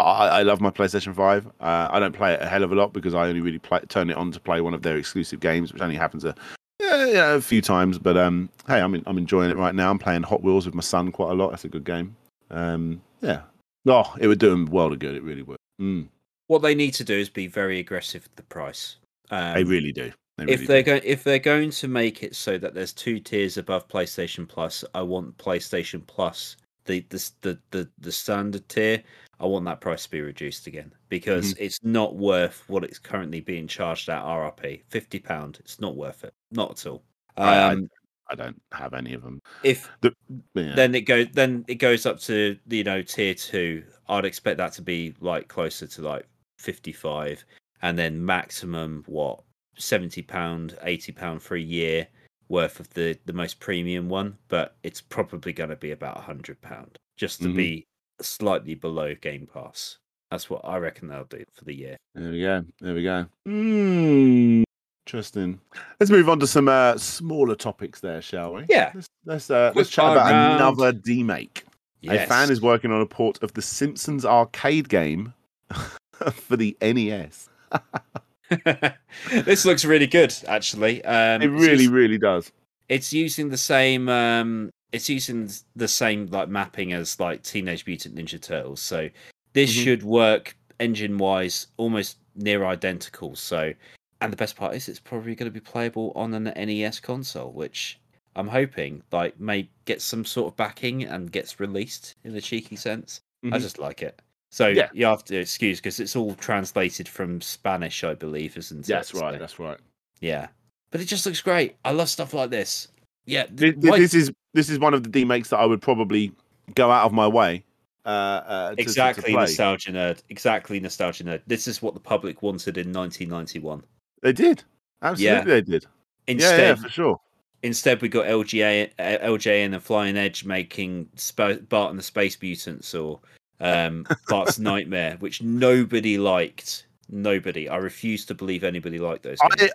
I, I love my PlayStation Five. Uh, I don't play it a hell of a lot because I only really play, turn it on to play one of their exclusive games, which only happens a yeah, yeah, a few times. But um, hey, I'm I'm enjoying it right now. I'm playing Hot Wheels with my son quite a lot. That's a good game. Um, yeah. Oh, it would do him world of good. It really would. Mm, what they need to do is be very aggressive with the price. Um, they really do. They really if they're going if they're going to make it so that there's two tiers above PlayStation Plus, I want PlayStation Plus the the the the, the standard tier. I want that price to be reduced again because Mm-hmm. it's not worth what it's currently being charged at RRP. Fifty pound. It's not worth it. Not at all. I- I- Um, I don't have any of them. if But, yeah. then it goes then it goes up to you know tier two. I'd expect that to be like closer to like fifty five, and then maximum what seventy pound, eighty pound for a year worth of the the most premium one. But it's probably going to be about a hundred pound just to Mhm. be slightly below Game Pass. That's what I reckon they'll do for the year. There we go. There we go. Mm, interesting. Let's move on to some uh, smaller topics there, shall we? Yeah. Let's let's, uh, let's chat about round. another demake. A fan is working on a port of the Simpsons arcade game for the NES. this looks really good, actually. Um, It really, just- really does. it's using the same um it's using the same like mapping as like teenage mutant ninja turtles so this Mhm. should work engine wise almost near identical so and the best part is it's probably going to be playable on an nes console which i'm hoping like may get some sort of backing and gets released in a cheeky sense i Mhm. just like it so Yeah. you have to excuse because it's all translated from spanish i believe isn't it That's right. That's right. yeah but it just looks great i love stuff like this yeah This, th- this is this is one of the demakes that I would probably go out of my way. Uh, uh, to- to- to exactly play. nostalgia nerd exactly nostalgia nerd this is what the public wanted in 1991 They did. Absolutely, they did. instead yeah, yeah, for sure. instead we got lga uh, lj and the flying edge making Sp- bart and the space mutants or um bart's nightmare which nobody liked nobody i refuse to believe anybody liked those. I,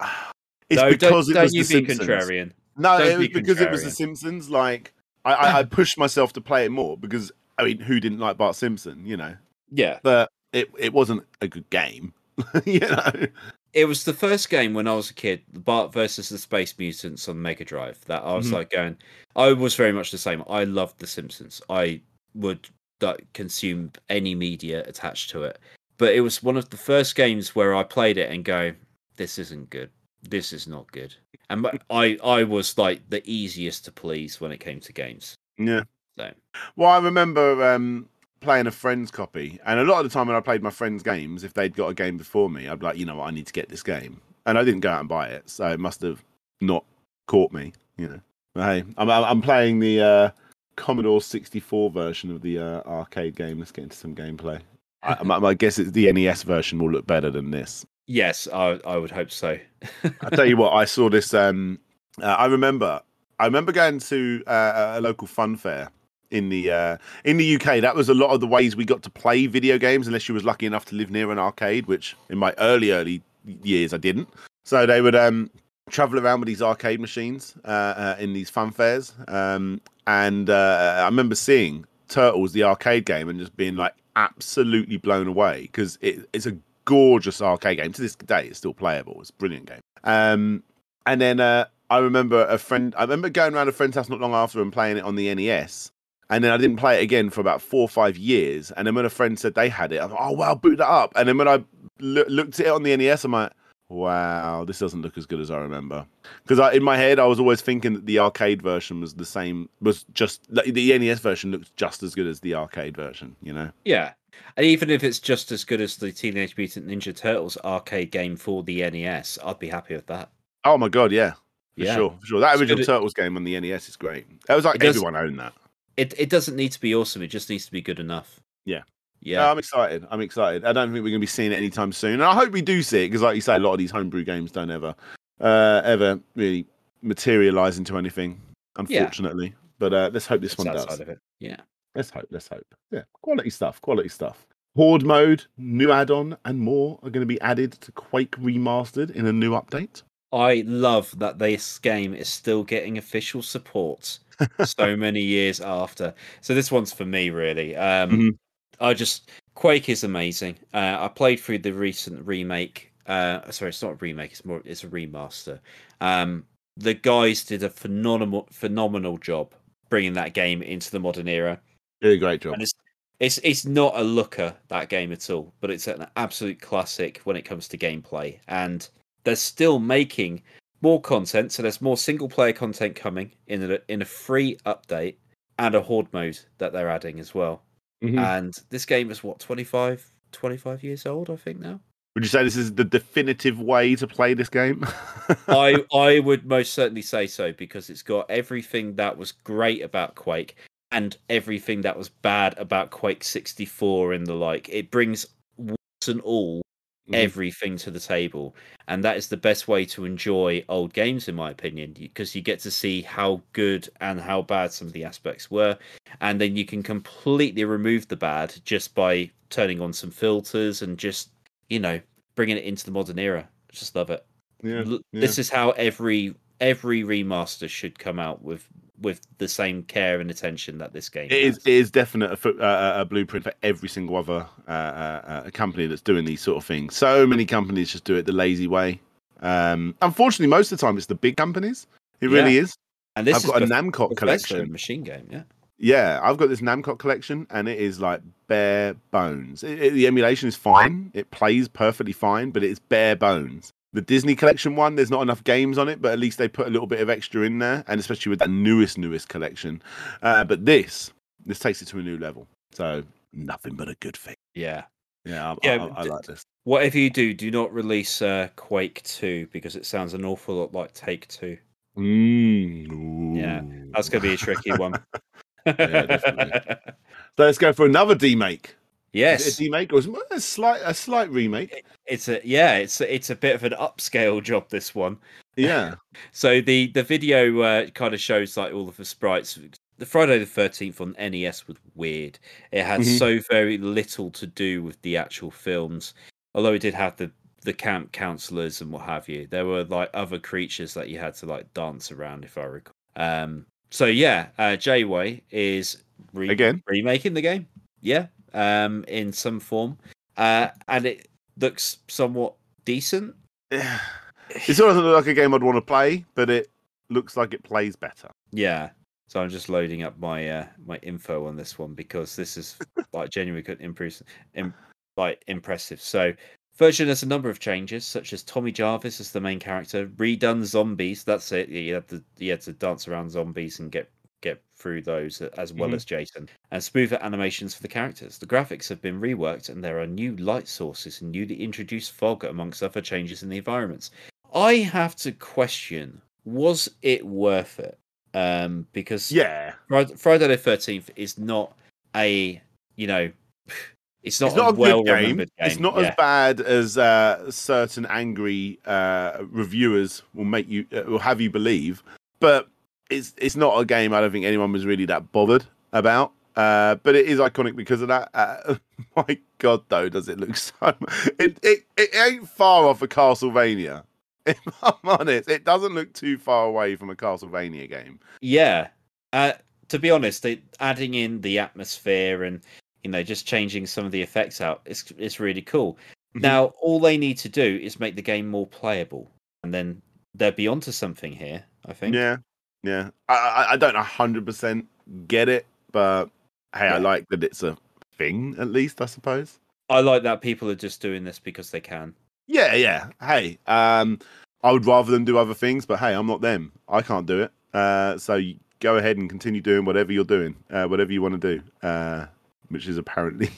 it's no, because don't, it don't you be Simpsons. contrarian No, Don't it was be because it was the. Simpsons. Like I, I, I pushed myself to play it more because I mean, who didn't like Bart Simpson? You know, yeah but it it wasn't a good game. you know, it was the first game when I was a kid, Bart versus the Space Mutants on Mega Drive. That I was Mhm. like going, I was very much the same. I loved The Simpsons. I would like, consume any media attached to it. But it was one of the first games where I played it and go, this isn't good. This is not good. And but I, I was like the easiest to please when it came to games. yeah. So Well, I remember um, playing a friend's copy, and a lot of the time when I played my friends' games, if they'd got a game before me, I'd be like, you know what, I need to get this game, and I didn't go out and buy it, so it must have not caught me, you know. But hey, I'm I'm playing the uh, Commodore 64 version of the uh, arcade game. Let's get into some gameplay. I, my, my guess is the NES version will look better than this. Yes, I, I would hope so. I tell you what, I saw this. Um, uh, I remember, I remember going to uh, a local fun fair in the uh, in the UK. That was a lot of the ways we got to play video games, unless you was lucky enough to live near an arcade, which in my early early years I didn't. So they would um, travel around with these arcade machines uh, uh, in these fun fairs, um, and uh, I remember seeing Turtles, the arcade game, and just being like absolutely blown away because it, it's a gorgeous arcade game. To this day, it's still playable. It's a brilliant game. Um, and then uh, I remember a friend. I remember going around a friend's house not long after and playing it on the NES. And then I didn't play it again for about four or five years. And then when a friend said they had it, I was like, oh, wow, boot that up. And then when I loo- looked at it on the NES, I'm like, wow, this doesn't look as good as I remember. Because in my head, I was always thinking that the arcade version was the same, was just like, the NES version looked just as good as the arcade version, you know? Yeah. And even if it's just as good as the Teenage Mutant Ninja Turtles arcade game for the NES, I'd be happy with that. Oh my god, yeah, for Yeah. sure, for sure. That It's original good Turtles game on the NES is great. That was like It everyone owned that. It it doesn't need to be awesome, it just needs to be good enough. Yeah. Yeah. I'm excited. I'm excited. I don't think we're going to be seeing it anytime soon. And I hope we do see it because, like you say, a lot of these homebrew games don't ever, uh, ever really materialize into anything, unfortunately. But uh, let's hope this it's one does. of it. Yeah. Let's hope. Let's hope. Yeah, quality stuff. Quality stuff. Horde mode, new add-on, and more are going to be added to Quake Remastered in a new update. I love that this game is still getting official support so many years after. So this one's for me, really. Um, Mhm. I just Quake is amazing. Uh, I played through the recent remake. Uh, sorry, it's not a remake. It's more. It's a remaster. Um, the guys did a phenomenal, phenomenal job bringing that game into the modern era. Did a great job. And it's it's it's not a looker that game at all, but it's an absolute classic when it comes to gameplay. And they're still making more content, so there's more single player content coming in a in a free update and a horde mode that they're adding as well. Mhm. And this game is what 25, 25 years old, I think now. Would you say this is the definitive way to play this game? I I would most certainly say so because it's got everything that was great about Quake and everything that was bad about Quake 64 and the like. It brings warts and all Mhm. everything to the table, and that is the best way to enjoy old games, in my opinion, because you get to see how good and how bad some of the aspects were, and then you can completely remove the bad just by turning on some filters and just you know bringing it into the modern era. I just love it. yeah, yeah. This is how every every remaster should come out with with the same care and attention that this game It is, it is definite a, uh, a blueprint for every single other uh, uh, uh, company that's doing these sort of things. So many companies just do it the lazy way. Um, unfortunately, most of the time it's the big companies. It really is. And this I've is got a Bethesda collection. machine game. Yeah, Yeah, I've got this Namco collection, and it is like bare bones. It, it- the emulation is fine; it plays perfectly fine, but it's bare bones. The Disney collection one, there's not enough games on it, but at least they put a little bit of extra in there, and especially with that newest, newest collection. Uh, but this, this takes it to a new level. So nothing but a good thing. yeah. Yeah, I, Yeah, I, I d- like this. Whatever you do, do not release uh, Quake Two because it sounds an awful lot like Take Two. Mm, Yeah. That's going to be a tricky one. definitely. So let's go for another demake. Yes, a demake or a slight, a slight remake? it's a yeah, it's a, it's a bit of an upscale job. This one. Yeah. So the the video uh, kind of shows like all of the sprites. The Friday the Thirteenth on NES was weird. It had Mhm. so very little to do with the actual films, although it did have the the camp counselors and what have you. There were like other creatures that you had to like dance around, if I recall. Um, so yeah, uh, Jayway is re- Again? remaking the game. Yeah, um, in some form, uh, and it looks somewhat decent. It sort of doesn't look like a game I'd want to play, but it looks like it plays better. Yeah. So I'm just loading up my uh, my info on this one because this is like genuinely good impress- im- like impressive. So version has a number of changes, such as Tommy Jarvis as the main character, redone zombies. That's it. You had to you had to dance around zombies and get get through those as well Mhm. as Jason, and smoother animations for the characters. The graphics have been reworked, and there are new light sources and newly introduced fog, amongst other changes in the environments. I have to question: Was it worth it? Um, because Yeah. Friday, the Thirteenth is not a you know, it's not, It's not a, a well good game. remembered game. It's not yeah. as bad as uh, certain angry uh, reviewers will make you uh, will have you believe, but it's it's not a game I don't think anyone was really that bothered about. Uh, but it is iconic because of that. Uh, my God, though, does it look so? It it, it ain't far off a Castlevania. If I'm honest, it doesn't look too far away from a Castlevania game. Yeah. Uh, to be honest, they, adding in the atmosphere and you know just changing some of the effects out, it's it's really cool. Mhm. Now all they need to do is make the game more playable, and then they'll be onto something here. I think. Yeah, yeah. I I, don't hundred percent get it, but hey, I like that it's a thing at least. I suppose. I like that people are just doing this because they can. Yeah, yeah. Hey, um, I would rather them do other things, but hey, I'm not them. I can't do it. Uh, so go ahead and continue doing whatever you're doing, uh, whatever you want to do, uh, which is apparently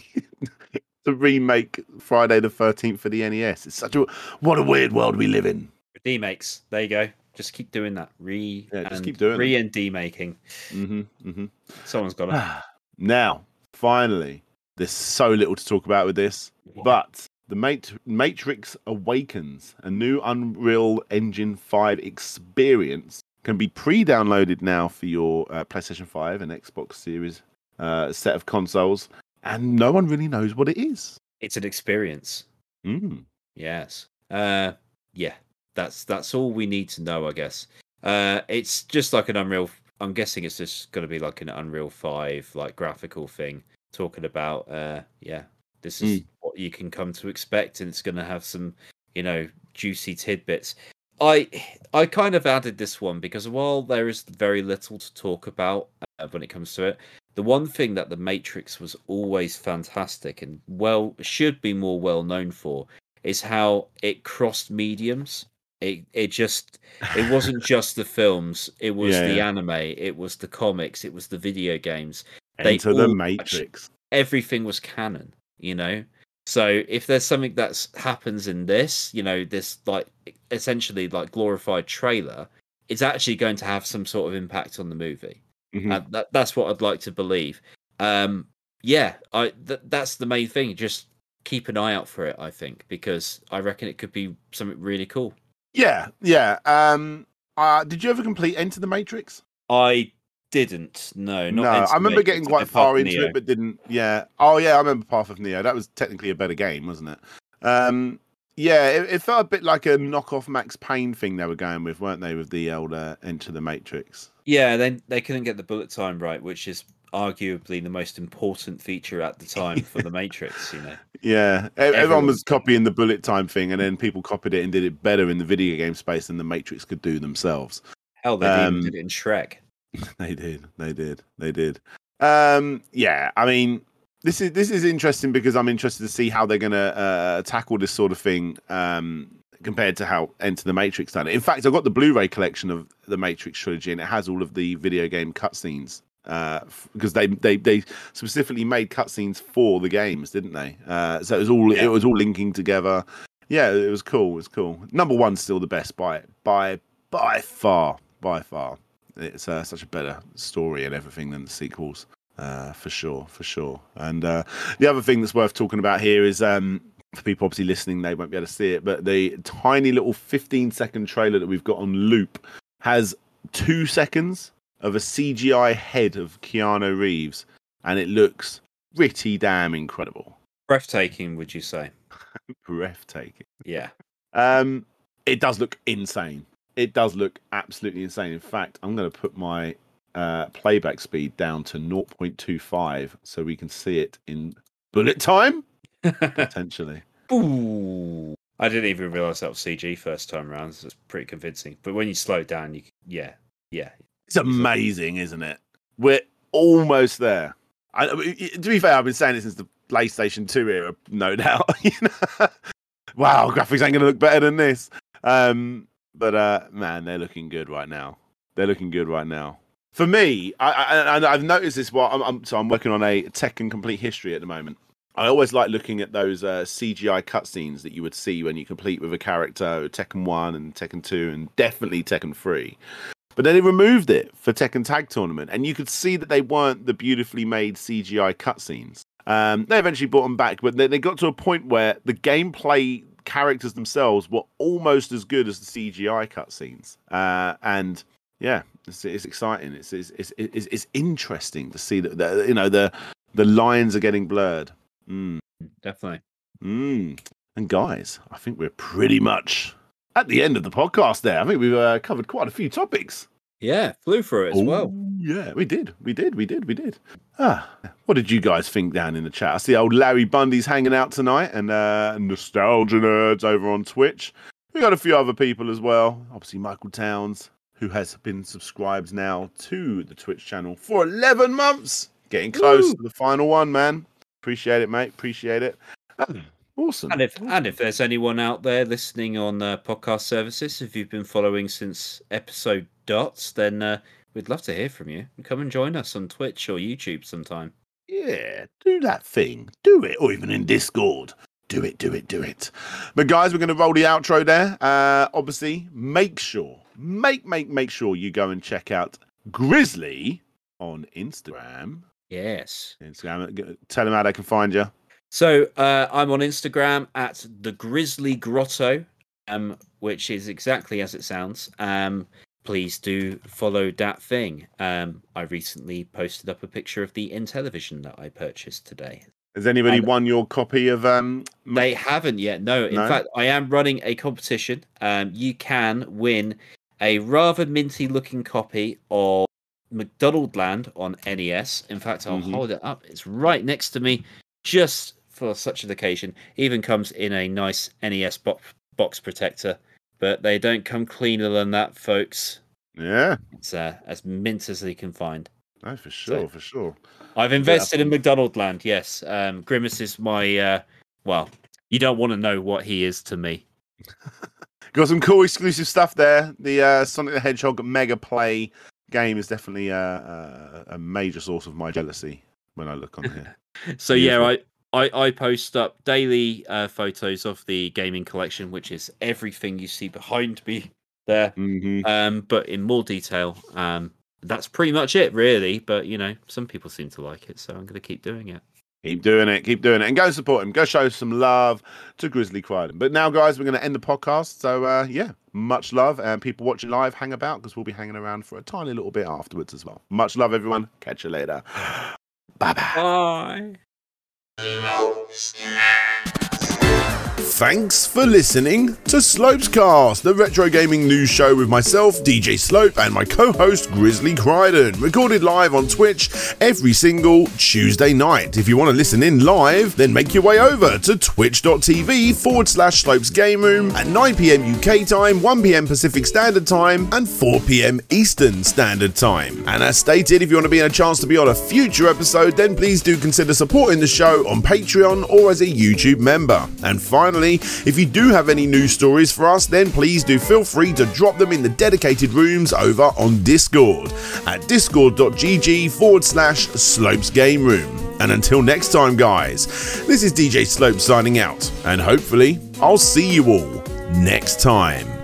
to remake Friday the 13th for the NES. It's such a what a weird world we live in. Demakes. There you go. Just keep doing that. Re Yeah, just keep doing re and demaking. hmm hmm Someone's got to. now, finally, there's so little to talk about with this, but the Mat- Matrix Awakens, a new Unreal Engine 5 experience, can be pre-downloaded now for your uh, PlayStation 5 and Xbox Series uh, set of consoles, and no one really knows what it is. It's an experience. Mm. Yes. Uh yeah. That's that's all we need to know, I guess. Uh it's just like an Unreal I'm guessing it's just gonna be like an Unreal 5 like graphical thing talking about uh yeah, this is what you can come to expect and it's gonna have some, you know, juicy tidbits. I I kind of added this one because while there is very little to talk about uh, when it comes to it, the one thing that the Matrix was always fantastic and well should be more well known for is how it crossed mediums. It it just it wasn't just the films, it was Yeah, the yeah. anime, it was the comics, it was the video games. They Enter the Matrix. Everything was canon, you know. So if there's something that happens in this, you know, this like essentially like glorified trailer, it's actually going to have some sort of impact on the movie. Mhm. Uh, that, that's what I'd like to believe. Um, yeah, I th- that's the main thing. Just keep an eye out for it. I think because I reckon it could be something really cool. Yeah, yeah. Um, uh, did you ever complete Enter the Matrix? I didn't. No, not no, I remember Matrix, getting quite far into Neo. it, but didn't. Yeah. Oh, yeah, I remember Path of Neo. That was technically a better game, wasn't it? Um, yeah, it, it felt a bit like a knockoff Max Payne thing they were going with, weren't they, with the old uh, Enter the Matrix? Yeah, then they couldn't get the bullet time right, which is arguably the most important feature at the time for the Matrix. You know. Yeah, e- everyone was copying the bullet time thing, and then people copied it and did it better in the video game space than the Matrix could do themselves. Hell, they Um, did it in Shrek. They did. They did. They did. Um, yeah, I mean, this is this is interesting because I'm interested to see how they're going to uh, tackle this sort of thing um, compared to how Enter the Matrix done it. In fact, I've got the Blu-ray collection of the Matrix trilogy, and it has all of the video game cutscenes uh, because they they they specifically made cutscenes for the games, didn't they? Uh, so it was all Yeah. it was all linking together. Yeah, it was cool. It was cool. Number one's still the best by by by far, by far it's uh, such a better story and everything than the sequels uh, for sure for sure and uh, the other thing that's worth talking about here is um, for people obviously listening they won't be able to see it but the tiny little 15 second trailer that we've got on loop has two seconds of a cgi head of keanu reeves and it looks pretty damn incredible Breathtaking, would you say? breathtaking Yeah. Um, it does look insane. It does look absolutely insane. In fact, I'm going to put my uh, playback speed down to 0.25 so we can see it in bullet time potentially. Ooh. I didn't even realize that was CG first time around. So it's pretty convincing. But when you slow it down, you yeah, yeah. It's amazing, isn't it? We're almost there. I, to be fair, I've been saying this since the PlayStation 2 era, no doubt. You know? wow, graphics ain't going to look better than this. Um, but uh, man, they're looking good right now. They're looking good right now. For me, I, I, I've noticed this while I'm, I'm so I'm working on a Tekken Complete History at the moment. I always like looking at those uh, CGI cutscenes that you would see when you complete with a character, Tekken One and Tekken Two, and definitely Tekken Three. But then they removed it for Tekken Tag Tournament, and you could see that they weren't the beautifully made CGI cutscenes. Um, they eventually brought them back, but they, they got to a point where the gameplay characters themselves were almost as good as the CGI cutscenes. Uh, and yeah, it's, it's exciting. It's it's, it's it's it's interesting to see that the, you know the the lines are getting blurred. Mm. Definitely. Mm. And guys, I think we're pretty much at the end of the podcast. There, I think we've uh, covered quite a few topics. Yeah, flew through it as well. Yeah, we did. We did. We did. We did. Ah, what did you guys think down in the chat? I see old Larry Bundy's hanging out tonight and uh, Nostalgia Nerds over on Twitch. We got a few other people as well. Obviously, Michael Towns, who has been subscribed now to the Twitch channel for 11 months. Getting close Woo. to the final one, man. Appreciate it, mate. Appreciate it. Awesome. And if and if there's anyone out there listening on uh, podcast services, if you've been following since episode dots, then uh, we'd love to hear from you. Come and join us on Twitch or YouTube sometime. Yeah, do that thing. Do it. Or even in Discord. Do it, do it, do it. But guys, we're going to roll the outro there. Uh, obviously, make sure, make, make, make sure you go and check out Grizzly on Instagram. Yes. Instagram. Tell them how they can find you. So uh, I'm on Instagram at the Grizzly Grotto, um, which is exactly as it sounds. Um, please do follow that thing. Um, I recently posted up a picture of the Intellivision that I purchased today. Has anybody And- won your copy of um They haven't yet. No, in No? fact, I am running a competition. Um, you can win a rather minty looking copy of McDonald Land on NES. In fact, I'll Mhm. hold it up. It's right next to me, just for such an occasion. Even comes in a nice NES box box protector, but they don't come cleaner than that, folks. Yeah. It's uh, as mint as they can find. No, for sure, So- for sure. I've invested in McDonald Land. Yes, um, Grimace is my. Uh, well, you don't want to know what he is to me. Got some cool exclusive stuff there. The uh, Sonic the Hedgehog Mega Play game is definitely uh, uh, a major source of my jealousy when I look on here. So yeah, I, I I post up daily uh, photos of the gaming collection, which is everything you see behind me there, hmm um, but in more detail. Um, that's pretty much it, really. But you know, some people seem to like it, so I'm going to keep doing it. Keep doing it. Keep doing it. And go support him. Go show some love to Grizzly Crichton. But now, guys, we're going to end the podcast. So, uh, yeah, much love. And people watching live, hang about because we'll be hanging around for a tiny little bit afterwards as well. Much love, everyone. Catch you later. Bye bye. Thanks for listening to Slopescast, the retro gaming news show with myself, DJ Slope, and my co host, Grizzly Crichton, recorded live on Twitch every single Tuesday night. If you want to listen in live, then make your way over to twitch.tv forward slash Slopes Game Room at 9 pm UK time, 1 pm Pacific Standard Time, and 4 pm Eastern Standard Time. And as stated, if you want to be in a chance to be on a future episode, then please do consider supporting the show on Patreon or as a YouTube member. And finally, if you do have any news stories for us, then please do feel free to drop them in the dedicated rooms over on Discord at discord.gg forward slash slopes game room. And until next time, guys, this is DJ Slope signing out, and hopefully, I'll see you all next time.